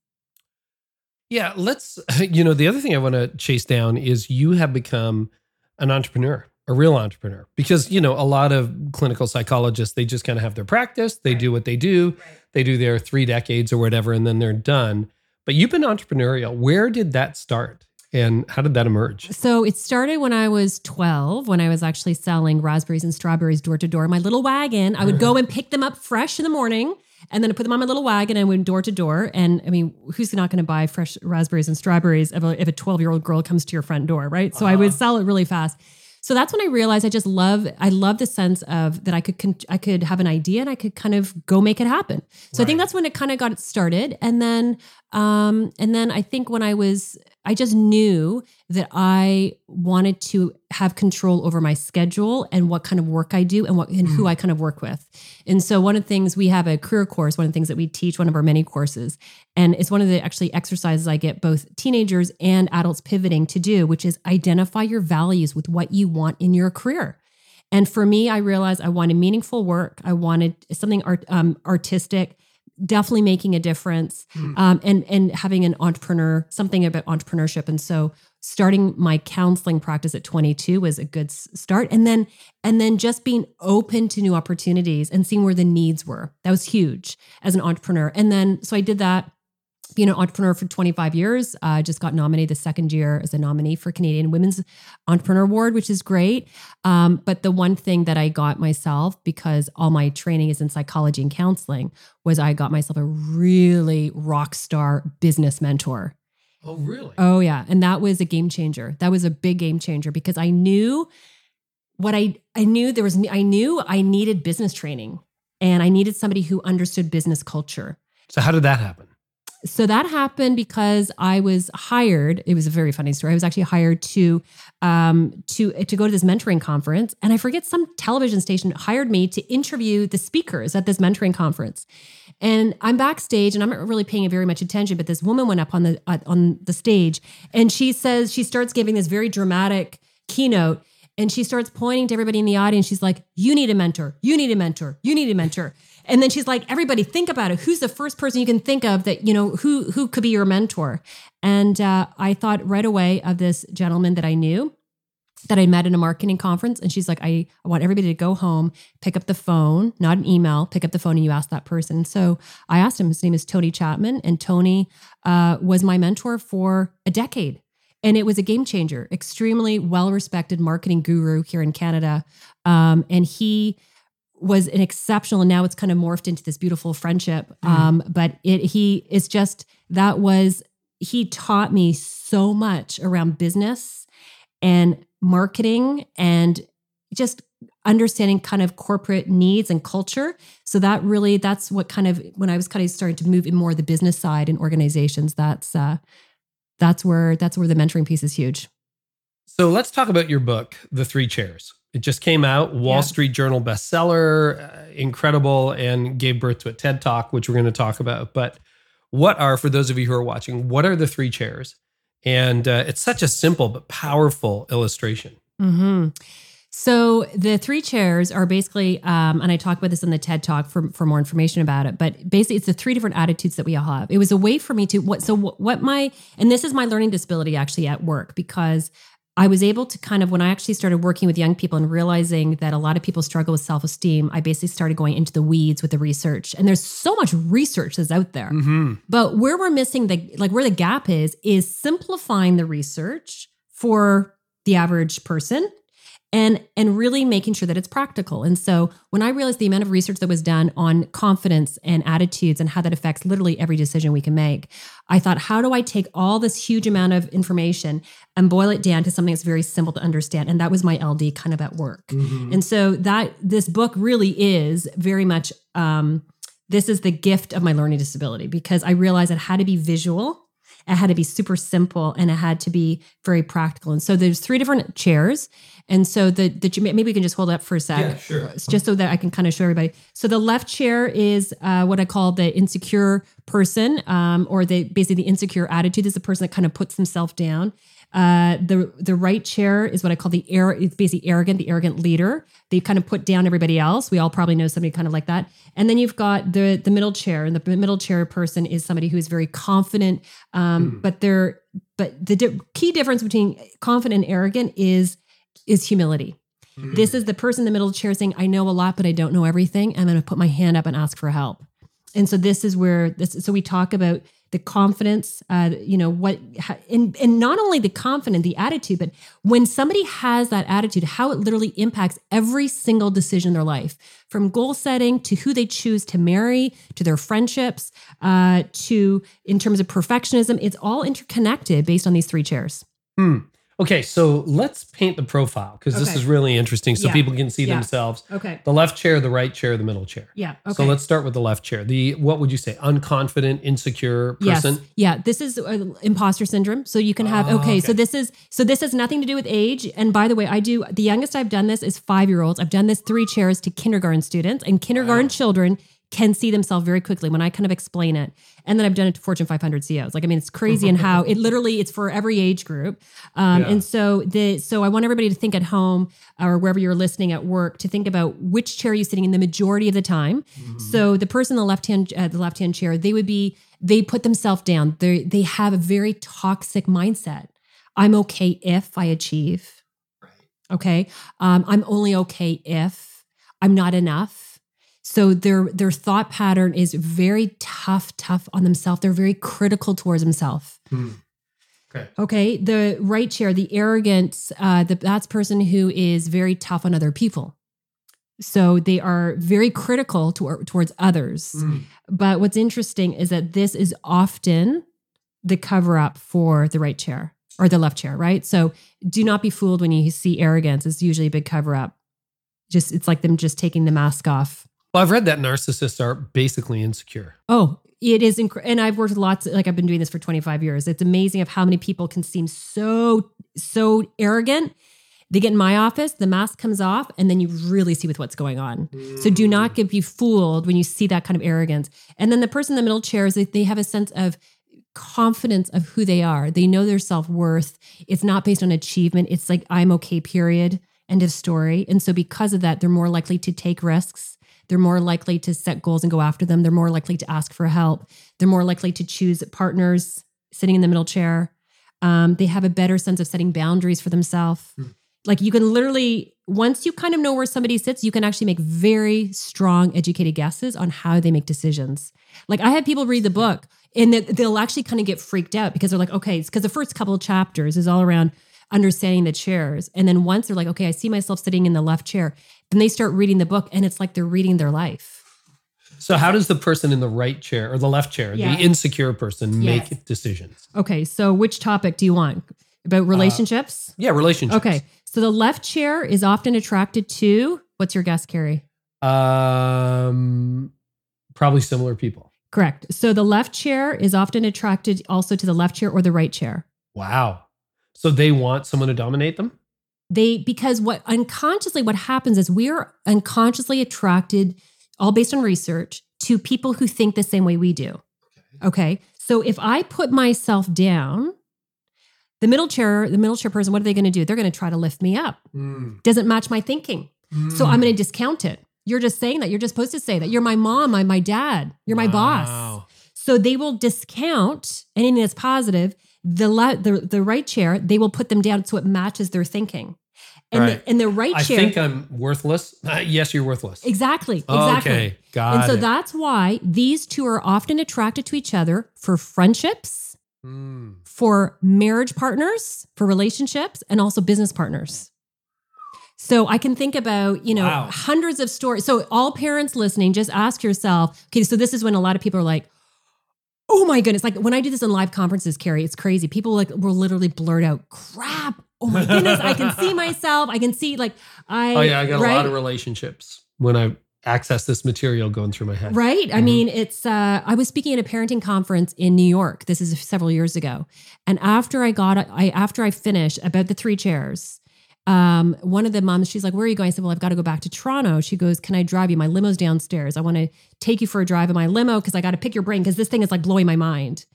Yeah, let's, *laughs* you know, the other thing I want to chase down is you have become an entrepreneur, a real entrepreneur, because, you know, a lot of clinical psychologists, they just kind of have their practice, they do what they do, they do their three decades or whatever, and then they're done. But you've been entrepreneurial. Where did that start? And how did that emerge? So it started when I was 12, when I was actually selling raspberries and strawberries door to door. My little wagon, I would go and pick them up fresh in the morning and then I put them on my little wagon and went door to door. And I mean, who's not going to buy fresh raspberries and strawberries if a, if a 12 year old girl comes to your front door, right? So I would uh-huh. sell it really fast. So that's when I realized I just love I love the sense of that I could con- I could have an idea and I could kind of go make it happen. So I think that's when it kind of got started and then um and then I think when I was I just knew that I wanted to have control over my schedule and what kind of work I do and what and who I kind of work with. And so one of the things we have a career course, one of the things that we teach, one of our many courses, and it's one of the actually exercises I get both teenagers and adults pivoting to do, which is identify your values with what you want in your career. And for me, I realized I wanted meaningful work. I wanted something art, um, artistic, definitely making a difference, um, and and having an entrepreneur, something about entrepreneurship. And so, starting my counseling practice at 22 was a good start. And then and then just being open to new opportunities and seeing where the needs were. That was huge as an entrepreneur. And then so I did that being an entrepreneur for 25 years. I uh, just got nominated the second year as a nominee for Canadian Women's Entrepreneur Award, which is great. Um, but the one thing that I got myself, because all my training is in psychology and counseling, was I got myself a really rock star business mentor. Oh, really? Oh yeah, and that was a game changer. That was a big game changer because I knew what I I knew there was I knew I needed business training and I needed somebody who understood business culture. so, how did that happen? So that happened because I was hired. It was a very funny story. I was actually hired to um, to to go to this mentoring conference, and I forget some television station hired me to interview the speakers at this mentoring conference. And I'm backstage, and I'm not really paying very much attention. But this woman went up on the uh, on the stage, and she says she starts giving this very dramatic keynote, and she starts pointing to everybody in the audience. She's like, "You need a mentor. You need a mentor. You need a mentor." And then she's like, everybody think about it. Who's the first person you can think of that, you know, who who could be your mentor? And uh, I thought right away of this gentleman that I knew that I met in a marketing conference. And she's like, I, want everybody to go home, pick up the phone, not an email, pick up the phone and you ask that person. So I asked him, his name is Tony Chapman. And Tony uh, was my mentor for a decade. And it was a game changer, extremely well respected marketing guru here in Canada. Um, and he, was an exceptional and now it's kind of morphed into this beautiful friendship. Um but it he it's just that was he taught me so much around business and marketing and just understanding kind of corporate needs and culture. So that really that's what kind of when i was kind of starting to move in more the business side in organizations that's uh that's where that's where the mentoring piece is huge. So, let's talk about your book, The Three Chairs. It just came out, Wall Yeah. Street Journal bestseller, uh, incredible, and gave birth to a TED Talk, which we're going to talk about. But what are, for those of you who are watching, what are the three chairs? And uh, it's such a simple but powerful illustration. hmm So the three chairs are basically, um, and I talk about this in the TED Talk for for more information about it. But basically, it's the three different attitudes that we all have. It was a way for me to what. So what, what my and this is my learning disability actually at work because I was able to kind of when I actually started working with young people and realizing that a lot of people struggle with self esteem. I basically started going into the weeds with the research, and there's so much research that's out there. Mm-hmm. But where we're missing the like where the gap is is simplifying the research for the average person and and really making sure that it's practical. And so when I realized the amount of research that was done on confidence and attitudes and how that affects literally every decision we can make, I thought, how do I take all this huge amount of information and boil it down to something that's very simple to understand? And that was my LD kind of at work. And so that this book really is very much um, this is the gift of my learning disability because I realized it had to be visual It had to be super simple and it had to be very practical. And so there's three different chairs. And so the the maybe we can just hold up for a sec, Yeah, sure. just so that I can kind of show everybody. So the left chair is uh, what I call the insecure person, um, or the basically the insecure attitude. This is the person that kind of puts themselves down. Uh, the the right chair is what I call the air. It's basically arrogant, the arrogant leader. They kind of put down everybody else. We all probably know somebody kind of like that. And then you've got the the middle chair, and the middle chair person is somebody who is very confident, um, but they're but the di- key difference between confident and arrogant is is humility. This is the person in the middle chair saying, "I know a lot, but I don't know everything. I'm going to put my hand up and ask for help." And so this is where this. So we talk about the confidence, uh, you know, what, and and not only the confidence, the attitude, but when somebody has that attitude, how it literally impacts every single decision in their life, from goal setting to who they choose to marry, to their friendships, uh, to in terms of perfectionism, it's all interconnected based on these three chairs. Hmm. Okay, so let's paint the profile because this is really interesting so Yeah. people can see Yeah. themselves. Okay. The left chair, the right chair, the middle chair. Yeah. Okay. So let's start with the left chair. The what would you say? Unconfident, insecure person. Yes. Yeah. This is uh, imposter syndrome. So you can have Oh, okay, So this is so this has nothing to do with age. And by the way, I do the youngest I've done this is five year olds. I've done this three chairs to kindergarten students, and kindergarten children can see themselves very quickly when I kind of explain it. And then I've done it to Fortune 500 CEOs. Like I mean, it's crazy and how it literally it's for every age group. Um, Yeah. And so the so I want everybody to think at home or wherever you're listening at work to think about which chair you're sitting in the majority of the time. So the person in the left hand uh, the left hand chair, they would be they put themselves down. They they have a very toxic mindset. I'm okay if I achieve. Okay. Um, I'm only okay if I'm not enough. So their their thought pattern is very tough, tough on themselves. They're very critical towards themselves. Okay. Okay. The right chair, the arrogance, uh, the, that's person who is very tough on other people. So they are very critical to, towards others. Hmm. But what's interesting is that this is often the cover up for the right chair or the left chair, right? So do not be fooled when you see arrogance. It's usually a big cover up. Just it's like them just taking the mask off. Well, I've read that narcissists are basically insecure. Oh, it is inc- and I've worked with lots like I've been doing this for 25 years. It's amazing of how many people can seem so so arrogant. They get in my office, the mask comes off, and then you really see with what's going on. So do not mm. get be fooled when you see that kind of arrogance. And then the person in the middle chair is they, they have a sense of confidence of who they are. They know their self-worth. It's not based on achievement. It's like I'm okay, period. End of story. And so because of that, they're more likely to take risks. They're more likely to set goals and go after them. They're more likely to ask for help. They're more likely to choose partners sitting in the middle chair. Um, they have a better sense of setting boundaries for themselves. Like you can literally, once you kind of know where somebody sits, you can actually make very strong, educated guesses on how they make decisions. Like I had people read the book and that they'll actually kind of get freaked out because they're like, okay, it's because the first couple of chapters is all around understanding the chairs. And then once they're like, okay, I see myself sitting in the left chair, then they start reading the book and it's like they're reading their life. So how does the person in the right chair or the left chair, Yeah. the insecure person, Yes. make decisions? Okay, so which topic do you want? About relationships? Yeah, relationships. okay, so the left chair is often attracted to, what's your guess, Carey? Um, probably similar people. Correct. So the left chair is often attracted also to the left chair or the right chair. Wow. So they want someone to dominate them? They because what unconsciously what happens is we're unconsciously attracted, all based on research, to people who think the same way we do. Okay. So if I put myself down, the middle chair, the middle chair person, what are they going to do? They're going to try to lift me up. Hmm. Doesn't match my thinking. So I'm going to hmm. discount it. You're just saying that. You're just supposed to say that. You're my mom, I'm my dad, you're my boss. So they will discount anything that's positive. The, le- the the right chair, they will put them down so it matches their thinking. And Right. the, and the right chair. I think I'm worthless. Uh, yes, you're worthless. exactly, exactly. Okay, got and so that's why these two are often attracted to each other for friendships, Mm. for marriage partners, for relationships, and also business partners. So I can think about, you know, Wow. hundreds of stories. So all parents listening, just ask yourself, okay, so this is when a lot of people are like, oh my goodness. Like when I do this in live conferences, Carey, it's crazy. People like will literally blurt out, crap. Oh my goodness, I can see myself. I can see like I Oh yeah, I got right? a lot of relationships when I access this material going through my head. Right. I Mhm. mean, it's, uh, I was speaking at a parenting conference in New York. This is several years ago. And after I got, I, after I finished about the three chairs, um, one of the moms, she's like, where are you going? I said, well, I've got to go back to Toronto. She goes, can I drive you? My limo's downstairs. I want to take you for a drive in my limo because I got to pick your brain because this thing is like blowing my mind.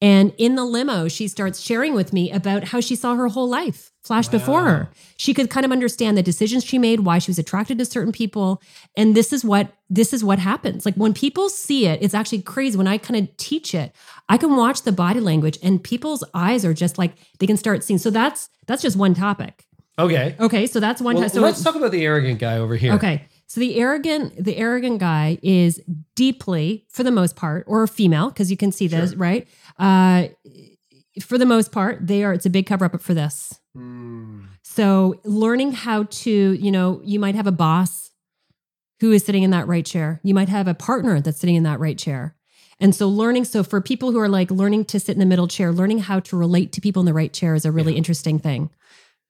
And in the limo, she starts sharing with me about how she saw her whole life flash before her. She could kind of understand the decisions she made, why she was attracted to certain people. And this is what this is what happens. Like when people see it, it's actually crazy. When I kind of teach it, I can watch the body language and people's eyes are just like they can start seeing. So that's that's just one topic. Okay. Okay, so that's one. Well, so let's talk about the arrogant guy over here. Okay. So the arrogant, the arrogant guy is deeply, for the most part, or a female, because you can see this, Sure. right? Uh, for the most part, they are. It's a big cover up for this. Hmm. So learning how to, you know, you might have a boss who is sitting in that right chair. You might have a partner that's sitting in that right chair. And so learning, so for people who are like learning to sit in the middle chair, learning how to relate to people in the right chair is a really Yeah. interesting thing.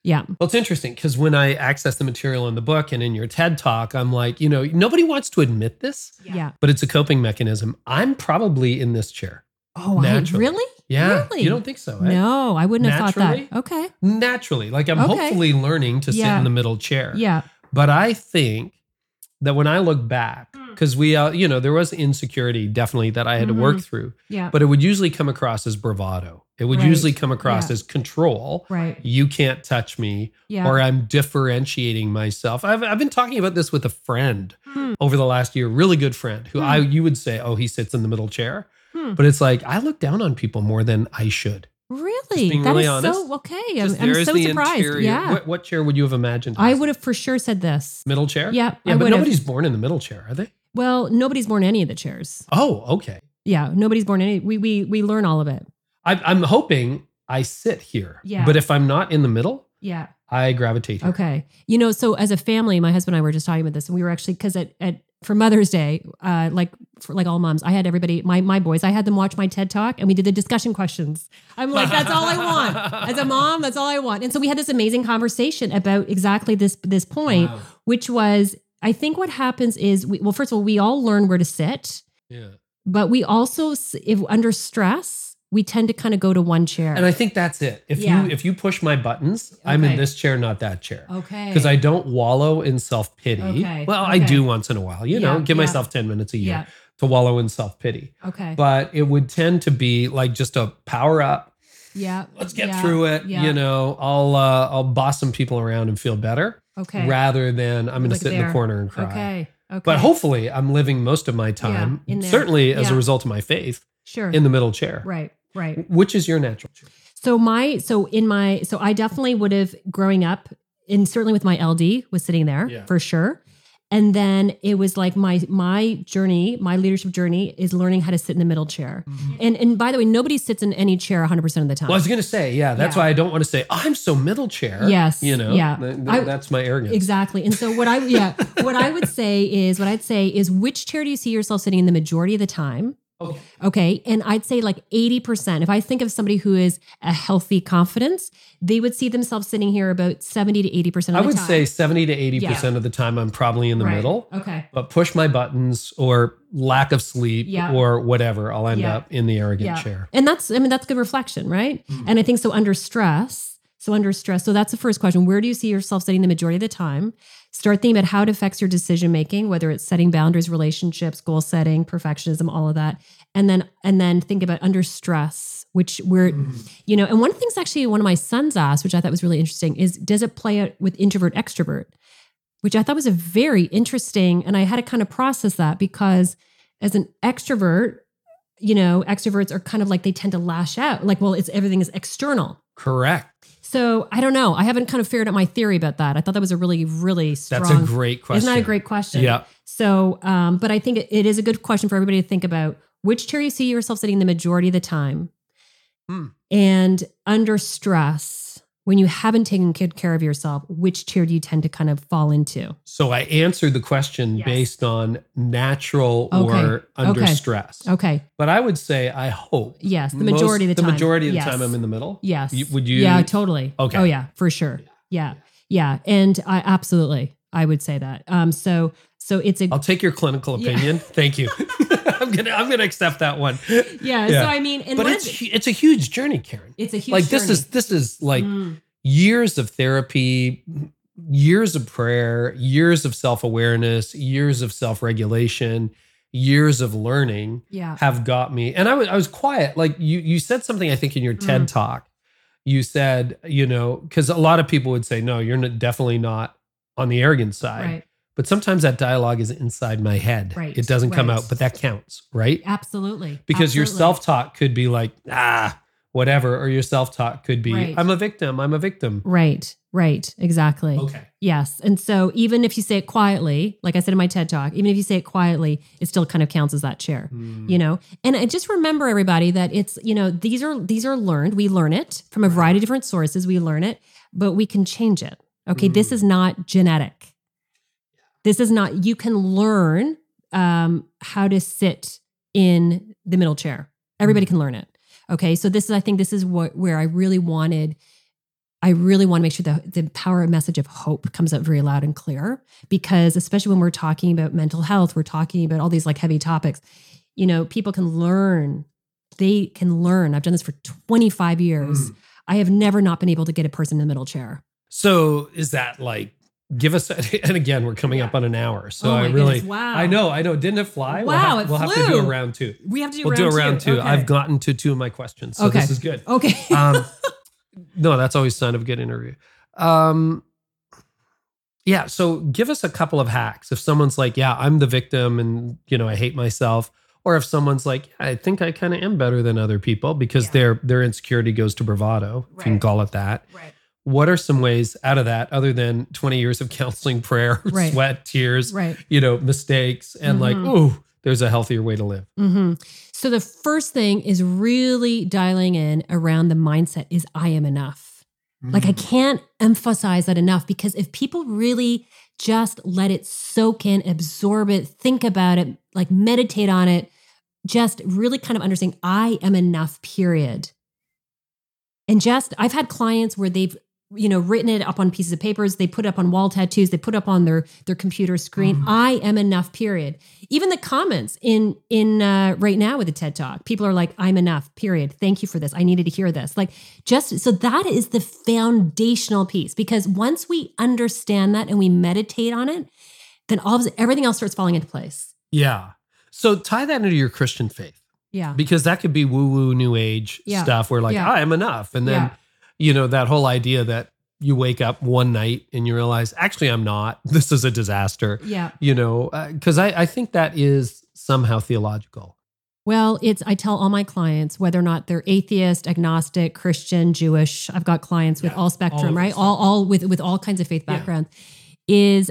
Yeah. Well, it's interesting because when I access the material in the book and in your TED talk, I'm like, you know, nobody wants to admit this, Yeah. but it's a coping mechanism. I'm probably in this chair. Oh, I, Naturally. really? Yeah. Really? You don't think so? eh? No, I wouldn't have thought that. Okay. Naturally. Like I'm Okay. hopefully learning to sit in the middle chair. Yeah. But I think that when I look back, Hmm. because we, uh, you know, there was insecurity definitely that I had to work Mhm. through, Yeah. but it would usually come across as bravado. It would Right. usually come across Yeah. as control. right. You can't touch me, Yeah. or I'm differentiating myself. I've, I've been talking about this with a friend Hmm. over the last year, really good friend who Hmm. I you would say, oh, he sits in the middle chair. Hmm. But it's like I look down on people more than I should. Really? being That really is honest, so okay. I'm, I'm so surprised. interior. Yeah. What, what chair would you have imagined? I would have for sure said this. middle chair. Yeah. Yeah, I but would have. nobody's born in the middle chair, are they? Well, nobody's born any of the chairs. Oh, okay. Yeah. Nobody's born any. We we we learn all of it. I, I'm hoping I sit here. Yeah. But if I'm not in the middle, Yeah. I gravitate here. Okay. You know, so as a family, my husband and I were just talking about this, and we were actually because at, at for Mother's Day, uh, like for like all moms, I had everybody, my my boys, I had them watch my TED talk, and we did the discussion questions. I'm like, that's all I want *laughs* as a mom. That's all I want. And so we had this amazing conversation about exactly this this point, Wow. which was, I think what happens is, we, well, first of all, we all learn where to sit, Yeah. but we also, if under stress, we tend to kind of go to one chair. And I think that's it. If Yeah. you if you push my buttons, I'm in this chair, not that chair. okay. Because I don't wallow in self pity. Okay, Well, I do once in a while, you know, give yeah. myself 10 minutes a year yeah. to wallow in self pity. Okay. But it would tend to be like just a power up. yeah. Let's get yeah, through it. yeah. You know, I'll uh, I'll boss some people around and feel better Okay. rather than I'm going to Like sit in the corner and cry. Okay. Okay. But hopefully, I'm living most of my time, in certainly as a result of my faith, sure. in the middle chair. right. Right. Which is your natural chair? So my so in my so I definitely would have growing up and certainly with my LD was sitting there Yeah. for sure. And then it was like my my journey, my leadership journey is learning how to sit in the middle chair. Mm-hmm. And and by the way, nobody sits in any chair 100% of the time. Well, I was going to say, yeah, that's Yeah. why I don't want to say, I'm so middle chair. Yes, You know, yeah. th- th- I- that's my arrogance. Exactly. And so what I yeah, what I would say is what I'd say is which chair do you see yourself sitting in the majority of the time? Okay. Okay. And I'd say like 80%. If I think of somebody who is a healthy confidence, they would see themselves sitting here about 70 to 80% of I would time. say 70 to 80% of the time, I'm probably in the Right. middle. Okay. But push my buttons or lack of sleep Yeah. or whatever, I'll end Yeah. up in the arrogant Yeah. chair. And that's, I mean, that's good reflection, right? Mm. And I think so under stress, so under stress, so that's the first question. Where do you see yourself sitting the majority of the time? Start thinking about how it affects your decision making, whether it's setting boundaries, relationships, goal setting, perfectionism, all of that. And then and then think about under stress, which we're, Mm. you know, and one of the things actually one of my sons asked, which I thought was really interesting, is does it play out with introvert extrovert? Which I thought was a very interesting, and I had to kind of process that because as an extrovert, you know, extroverts are kind of like they tend to lash out. Like, well, it's everything is external. Correct. So I don't know. I haven't kind of figured out my theory about that. I thought that was a really, really strong. That's a great question. Isn't that a great question? Yeah. So, um, but I think it- it is a good question for everybody to think about which chair you see yourself sitting the majority of the time. Hmm. And under stress, when you haven't taken good care of yourself, which tier do you tend to kind of fall into? So I answered the question Yes. based on natural Okay. or under Okay. stress. Okay. But I would say I hope Yes. The most- majority of the time. The majority of the Yes. time I'm in the middle. Yes. You- would you- Yeah, totally. Okay. Oh, yeah, for sure. Yeah. Yeah. And I absolutely. I would say that. Um, so so it's a I'll take your clinical Yeah. opinion. *laughs* Thank you. *laughs* I'm gonna I'm gonna accept that one. yeah, yeah. So I mean, but it's the- it's a huge journey, Karyn. it's a huge journey. like this is this is like Mm, years of therapy, years of prayer, years of self awareness, years of self regulation, years of learning yeah. have got me. And I was I was quiet. Like you you said something I think in your Mm. TED talk. You said you know because a lot of people would say no, you're not, definitely not on the arrogant side. Right. But sometimes that dialogue is inside my head. Right, It doesn't come out, but that counts, right? Absolutely. Because your self talk could be like, ah, whatever. Or your self talk could be, Right. I'm a victim. I'm a victim. Right. Right. Exactly. Okay. Yes. And so even if you say it quietly, like I said in my TED talk, even if you say it quietly, it still kind of counts as that chair. Hmm. You know, and I just remember everybody that it's you know these are these are learned. We learn it from a variety of different sources. We learn it, but we can change it. Okay, this Mm. is not genetic. This is not. You can learn um, how to sit in the middle chair. Everybody can learn it. Okay, so this is. I think this is what where I really wanted. I really want to make sure that the power message of hope comes out very loud and clear because especially when we're talking about mental health, we're talking about all these like heavy topics. You know, people can learn. They can learn. I've done this for 25 years. Mm. I have never not been able to get a person in the middle chair. So is that like, give us, *laughs* and again, we're coming up on an hour. So Oh I really, goodness, wow. I know, I know. Didn't it fly? we'll Wow, have, it we'll have to do a round two. We have to do We'll do a round two. Okay. I've gotten to two of my questions. So Okay. this is good. Okay. *laughs* Um, *laughs* no, that's always sign of a good interview. Um, yeah. So give us a couple of hacks. If someone's like, yeah, I'm the victim and, you know, I hate myself. Or if someone's like, I think I kind of am better than other people because Yeah. their their insecurity goes to bravado, if you can call it that. right. What are some ways out of that other than 20 years of *laughs* counseling, prayer, Right. sweat, tears, Right. you know, mistakes, and like, Mhm. ooh, there's a healthier way to live? hmm So the first thing is really dialing in around the mindset is I am enough. Like Mm. I can't emphasize that enough because if people really just let it soak in, absorb it, think about it, like meditate on it, just really kind of understanding I am enough, period. And just I've had clients where they've you know written it up on pieces of papers they put it up on wall tattoos they put it up on their their computer screen Mhm. i am enough period even the comments in in uh, right now with the ted talk people are like i'm enough period thank you for this i needed to hear this like just so that is the foundational piece because once we understand that and we meditate on it then all of everything else starts falling into place Yeah. So tie that into your Christian faith. yeah because that could be woo woo new age Yeah. stuff where like Yeah. I am enough and then Yeah. You know that whole idea that you wake up one night and you realize actually I'm not *laughs* this is a disaster yeah you know uh, because I, I think that is somehow theological Well, it's I tell all my clients whether or not they're atheist, agnostic, Christian, Jewish. I've got clients with Yeah, all spectrum, all right? All all with with all kinds of faith Yeah. backgrounds. Is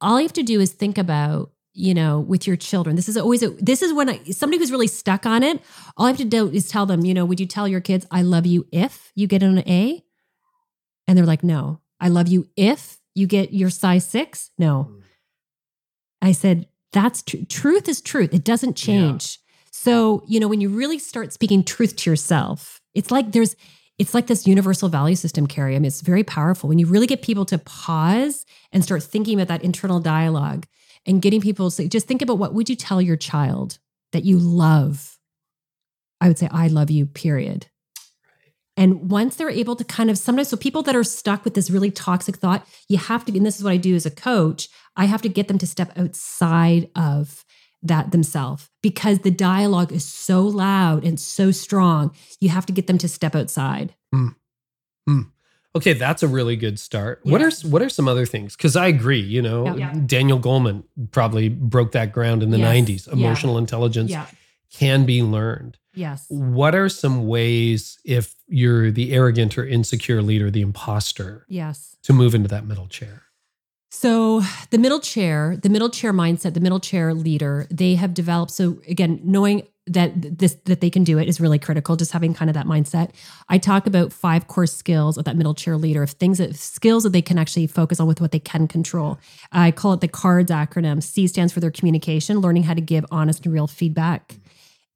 all you have to do is think about you know with your children. This is always a, this is when I, somebody who's really stuck on it. All I have to do is tell them, you know, would you tell your kids I love you if you get an A? And they're like, no, I love you if you get your size six. No, Mm. I said, that's tr- truth is truth. It doesn't change. So, you know, when you really start speaking truth to yourself, it's like there's, it's like this universal value system, Carey. I mean, it's very powerful. When you really get people to pause and start thinking about that internal dialogue and getting people to say, just think about what would you tell your child that you love? I would say, I love you, period. And once they're able to kind of sometimes, so people that are stuck with this really toxic thought, you have to, and this is what I do as a coach, I have to get them to step outside of that themselves because the dialogue is so loud and so strong. You have to get them to step outside. Hmm. Hmm. Okay that's a really good start what are what are some other things because I agree you know Yeah. Yeah. Daniel Goleman probably broke that ground in the Yes. 90s Yeah. emotional intelligence can be learned Yes. what are some ways if you're the arrogant or insecure leader the imposter Yes. to move into that middle chair So the middle chair, the middle chair mindset, the middle chair leader, they have developed. So again, knowing that this that they can do it is really critical. Just having kind of that mindset. I talk about five core skills of that middle chair leader of things that skills that they can actually focus on with what they can control. I call it the CARDS acronym. C stands for their communication, learning how to give honest and real feedback.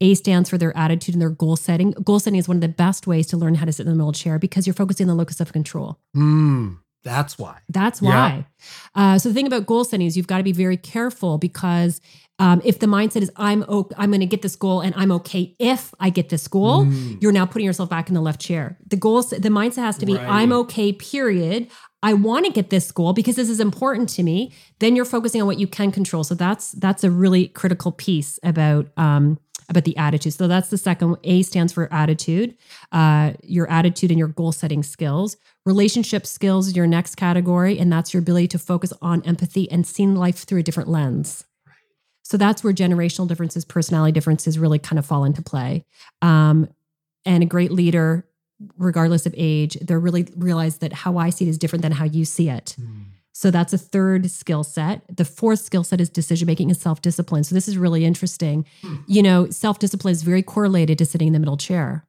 A stands for their attitude and their goal setting. Goal setting is one of the best ways to learn how to sit in the middle chair because you're focusing on the locus of control. Hmm. That's why. That's Yeah. why. Uh, so the thing about goal setting is you've got to be very careful because um, if the mindset is I'm o- I'm going to get this goal and I'm okay if I get this goal, Mm. you're now putting yourself back in the left chair. The goals, the mindset has to be Right. I'm okay. Period. I want to get this goal because this is important to me. Then you're focusing on what you can control. So that's that's a really critical piece about um, about the attitude. So that's the second. A stands for attitude. Uh, your attitude and your goal setting skills. Relationship skills is your next category, and that's your ability to focus on empathy and seeing life through a different lens. So that's where generational differences, personality differences really kind of fall into play. Um, and a great leader, regardless of age, they're really realize that how I see it is different than how you see it. So that's a third skill set. The fourth skill set is decision making and self discipline. So this is really interesting. You know, self discipline is very correlated to sitting in the middle chair.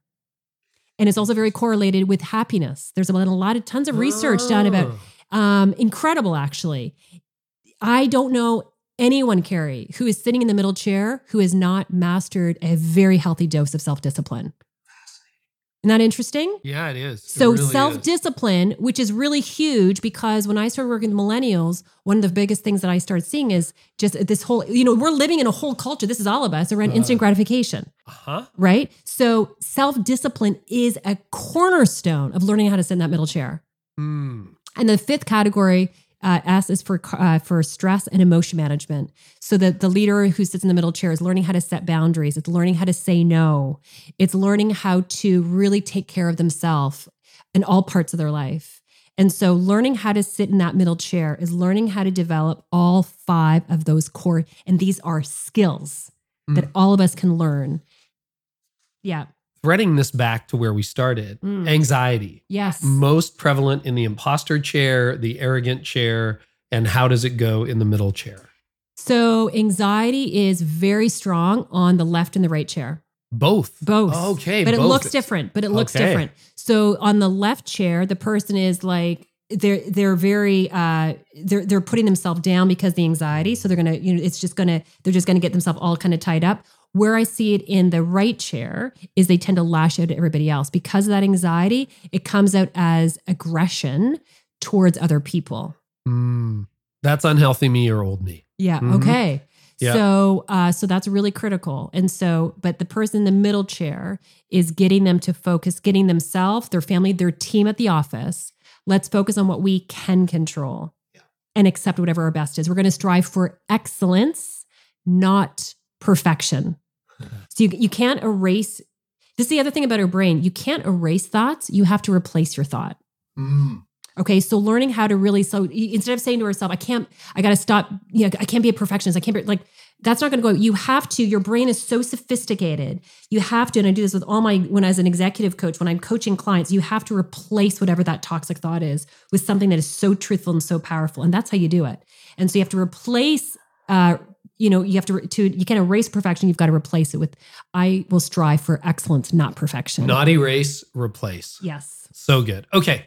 And it's also very correlated with happiness. There's been a lot of tons of research done about Oh. um, incredible, actually. I don't know anyone, Carey, who is sitting in the middle chair who has not mastered a very healthy dose of self discipline. Isn't that interesting? Yeah, it is. So really self discipline, which is really huge because when I started working with millennials, one of the biggest things that I started seeing is just this whole, you know, we're living in a whole culture. This is all of us around instant gratification, Uh-huh. right? So self discipline is a cornerstone of learning how to sit in that middle chair. Mm. And the fifth category, uh, S, is for uh, for stress and emotion management. So that the leader who sits in the middle chair is learning how to set boundaries. It's learning how to say no. It's learning how to really take care of themselves in all parts of their life. And so, learning how to sit in that middle chair is learning how to develop all five of those core, and these are skills that all of us can learn. Yeah. Threading this back to where we started, Mm. anxiety. Yes. Most prevalent in the imposter chair, the arrogant chair, and how does it go in the middle chair? So, anxiety is very strong on the left and the right chair. Both. Both. Okay. But it looks different. But it looks Okay. different. So on the left chair, the person is like they're they're very uh they're they're putting themselves down because of the anxiety. So they're gonna, you know, it's just gonna, they're just gonna get themselves all kind of tied up. Where I see it in the right chair is they tend to lash out at everybody else. Because of that anxiety, it comes out as aggression towards other people. Mm. That's unhealthy me or old me. Yeah. Mhm. Okay. Yeah. So, uh, so that's really critical. And so, but the person in the middle chair is getting them to focus, getting themselves, their family, their team at the office. Let's focus on what we can control yeah. and accept whatever our best is. We're going to strive for excellence, not perfection. So you, you can't erase. This is the other thing about our brain. You can't erase thoughts. You have to replace your thought. Mm. Okay, so learning how to really so instead of saying to herself, "I can't, I got to stop," you know, I can't be a perfectionist. I can't be like that's not going to go. You have to. Your brain is so sophisticated. You have to, and I do this with all my when as an executive coach, when I'm coaching clients, you have to replace whatever that toxic thought is with something that is so truthful and so powerful, and that's how you do it. And so you have to replace. Uh, you know, you have to to you can't erase perfection. You've got to replace it with, "I will strive for excellence, not perfection." Not erase, replace. yes. So good. Okay.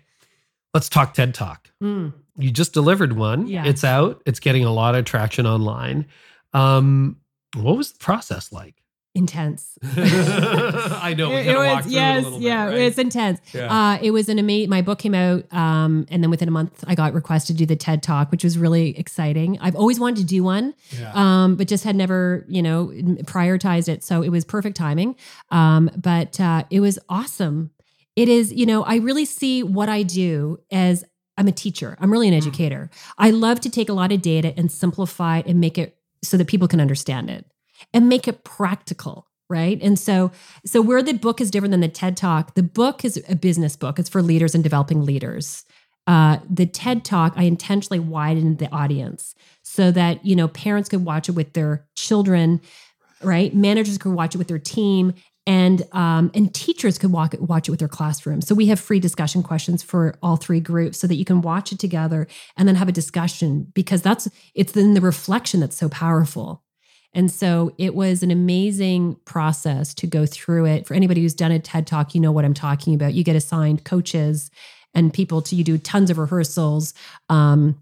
Let's talk TED Talk. Mm. You just delivered one. Yeah. It's out. It's getting a lot of traction online. Um, what was the process like? Intense. *laughs* I know. It- it was yes, it little bit, yeah, right? it's intense. Yeah. Uh, it was an amazing. My book came out, um, and then within a month, I got requested to do the TED Talk, which was really exciting. I've always wanted to do one, Yeah. um, but just had never, you know, prioritized it. So it was perfect timing. Um, but uh, it was awesome. It is, you know, I really see what I do as I'm a teacher. I'm really an Mm. educator. I love to take a lot of data and simplify it and make it so that people can understand it and make it practical right? And so so where the book is different than the ted talk the book is a business book. It's for leaders and developing leaders. Uh, the ted talk i intentionally widened the audience so that you know parents could watch it with their children right? Managers could watch it with their team and um, and teachers could walk, watch it with their classroom. So we have free discussion questions for all three groups so that you can watch it together and then have a discussion because that's it's in the reflection that's so powerful and so it was an amazing process to go through it. For anybody who's done a TED Talk, you know what I'm talking about. You get assigned coaches and people to you do tons of rehearsals. Um,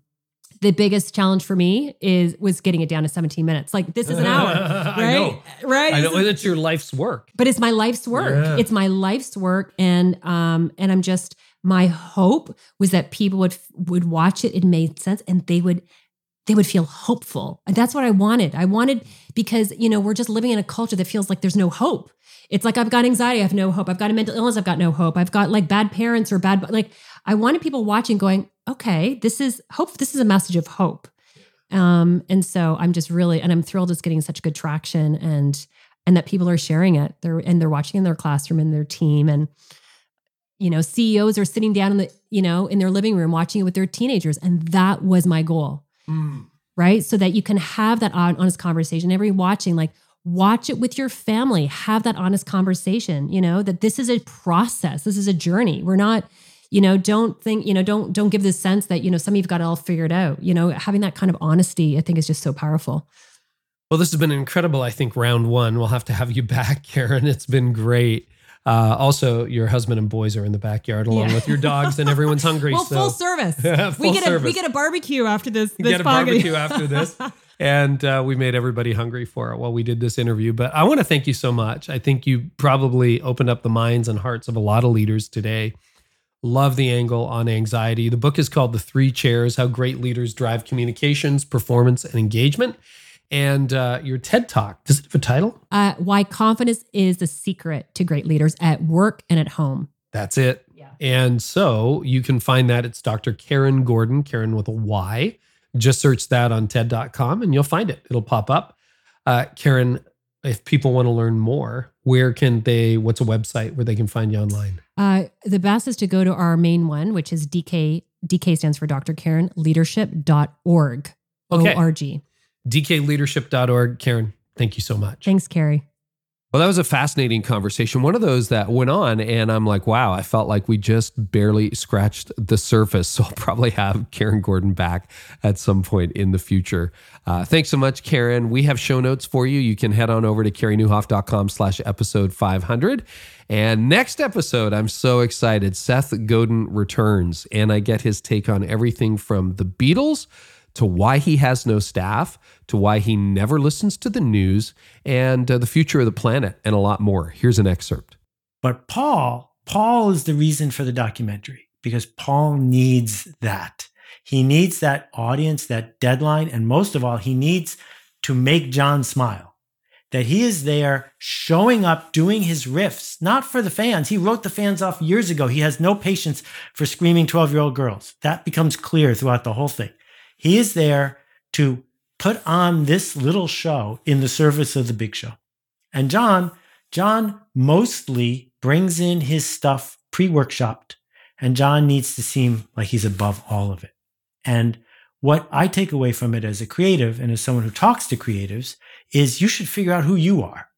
the biggest challenge for me is was getting it down to 17 minutes. Like this is an hour, *laughs* right? I know. Right? I know. It's your life's work. but it's my life's work. Yeah. It's my life's work, and um, and I'm just my hope was that people would would watch it it made sense and they would they would feel hopeful. And that's what i wanted. I wanted because you know we're just living in a culture that feels like there's no hope. It's like i've got anxiety i have no hope. I've got a mental illness i've got no hope. I've got like bad parents or bad like i wanted people watching going okay this is hope this is a message of hope. Um and so i'm just really and i'm thrilled it's getting such good traction and and that people are sharing it. They're and they're watching in their classroom and their team and you know ceos are sitting down in the you know in their living room watching it with their teenagers. And that was my goal Mm. right so that you can have that honest conversation every watching like watch it with your family have that honest conversation you know that this is a process this is a journey we're not you know don't think you know don't don't give this sense that you know some of you've got it all figured out you know having that kind of honesty i think is just so powerful Well, this has been incredible. I think round one. We'll have to have you *laughs* back, Karyn. It's been great. Uh, also, your husband and boys are in the backyard along Yeah. with your dogs, and everyone's hungry. *laughs* well so full service Yeah, *laughs* we full get a we get a barbecue after this, this get a barbecue after *laughs* this. And uh, we made everybody hungry for it while we did this interview. But I want to thank you so much. I think you probably opened up the minds and hearts of a lot of leaders today. Love the angle on anxiety. The book is called The Three Chairs How Great Leaders Drive Communications, Performance, and Engagement. And uh, your TED Talk, does it have a title? uh, why confidence is the secret to great leaders at work and at home That's it. Yeah. And so you can find that. It's Dr. Karyn Gordon, Karyn with a Y. Just search that on TED.com and you'll find it. It'll pop up. Uh, Karyn, if people want to learn more, where can they, what's a website where they can find you online? Uh, the best is to go to our main one, which is DK. DK stands for Dr. Karyn Leadership.org. Okay. O-R-G. DKleadership.org. Karyn, thank you so much. Thanks, Carey. Well, that was a fascinating conversation. One of those that went on, and I'm like, wow, I felt like we just barely scratched the surface. *laughs* So I'll probably have Karyn Gordon back at some point in the future. Uh, thanks so much, Karyn. We have show notes for you. You can head on over to careynieuwhof.com slash episode 500. And next episode, I'm so excited. Seth Godin returns, and I get his take on everything from the Beatles to why he has no staff, to why he never listens to the news, and uh, the future of the planet, and a lot more. Here's an excerpt. But Paul, Paul is the reason for the documentary because Paul needs that. He needs that audience, that deadline, and most of all, he needs to make John smile. That he is there showing up, doing his riffs, not for the fans. He wrote the fans off years ago. He has no patience for screaming 12 year old girls. That becomes clear throughout the whole thing. He is there to put on this little show in the service of the big show. And John, John mostly brings in his stuff pre workshopped, and John needs to seem like he's above all of it. And what I take away from it as a creative and as someone who talks to creatives is you should figure out who you are.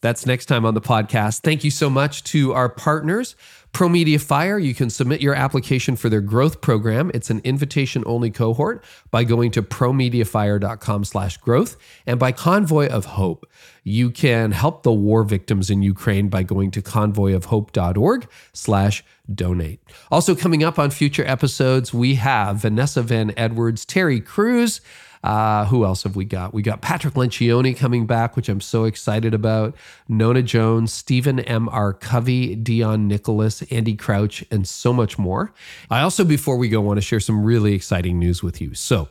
That's next time on the podcast. Thank you so much to our partners. ProMedia Fire, you can submit your application for their growth program. It's an invitation only cohort by going to promediafire.com slash growth and by Convoy of Hope. You can help the war victims in Ukraine by going to convoyofhope.org slash donate. Also coming up on future episodes, we have Vanessa Van Edwards, Terry Crews, uh, who else have we got? We got Patrick Lencioni coming back, which I'm so excited about. Nona Jones, Stephen M. R. Covey, Dion Nicholas, Andy Crouch, and so much more. I also, before we go, want to share some really exciting news with you. So,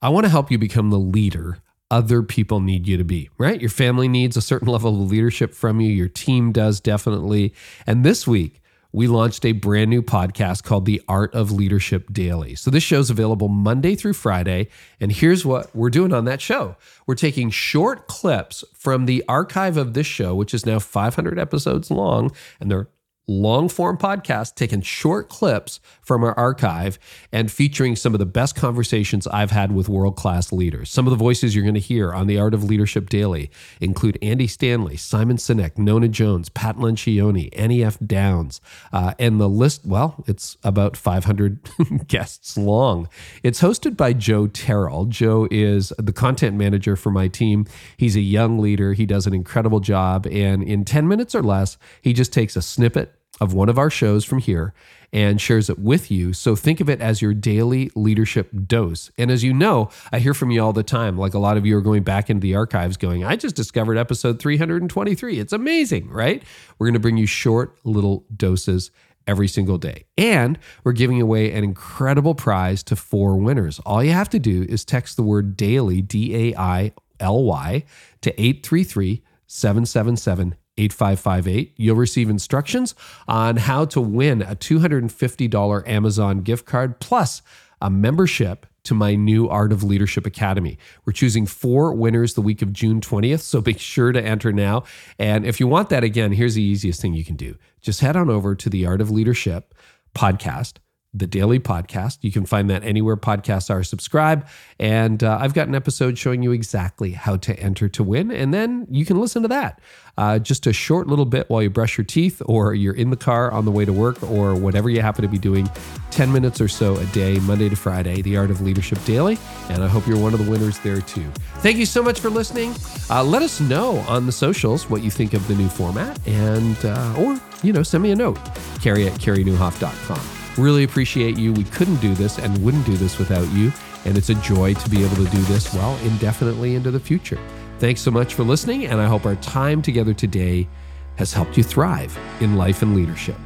I want to help you become the leader other people need you to be, right? Your family needs a certain *laughs* level of leadership from you. Your team does definitely. And this week, we launched a brand new podcast called The Art of Leadership Daily. So this show's available Monday through Friday. And here's what we're doing on that show we're taking short clips from the archive of this show, which is now 500 episodes long, and they're long form podcast, taking short clips from our archive and featuring some of the best conversations I've had with world class leaders. Some of the voices you're going to hear on the Art of Leadership Daily include Andy Stanley, Simon Sinek, Nona Jones, Pat Lencioni, Annie F. Downs, uh, and the list, well, it's about 500 *laughs* guests long. It's hosted by Joe Terrell. Joe is the content manager for my team. He's a young leader, he does an incredible job. And in 10 minutes or less, he just takes a snippet of one of our shows from here and shares it with you. So think of it as your daily leadership dose. And as you know, I hear from you all the time. Like a lot of you are going back into the archives going, I just discovered episode 323. It's amazing, right? We're going to bring you short little doses every single day. And we're giving away an incredible prize to four winners. All you have to do is text the word daily, D A I L Y, to 833 777 8558. You'll receive instructions on how to win a $250 Amazon gift card plus a membership to my new Art of Leadership Academy. We're choosing four winners the week of June 20th, so be sure to enter now. And if you want that again, here's the easiest thing you can do just head on over to the Art of Leadership podcast the daily podcast. You can find that anywhere podcasts are. Subscribe. And uh, I've got an episode showing you exactly how to enter to win. And then you can listen to that. Uh, just a short little bit while you brush your teeth, or you're in the car on the way to work, or whatever you happen to be doing. 10 minutes or so a day, Monday to Friday, The Art of Leadership Daily. And I hope you're one of the winners there too. Thank you so much for listening. Uh, let us know on the socials what you think of the new format, and uh, or you know, send me a note, carey at careynieuwhof.com. Really appreciate you. We couldn't do this and wouldn't do this without you. And it's a joy to be able to do this well indefinitely into the future. Thanks so much for listening. And I hope our time together today has helped you thrive in life and leadership.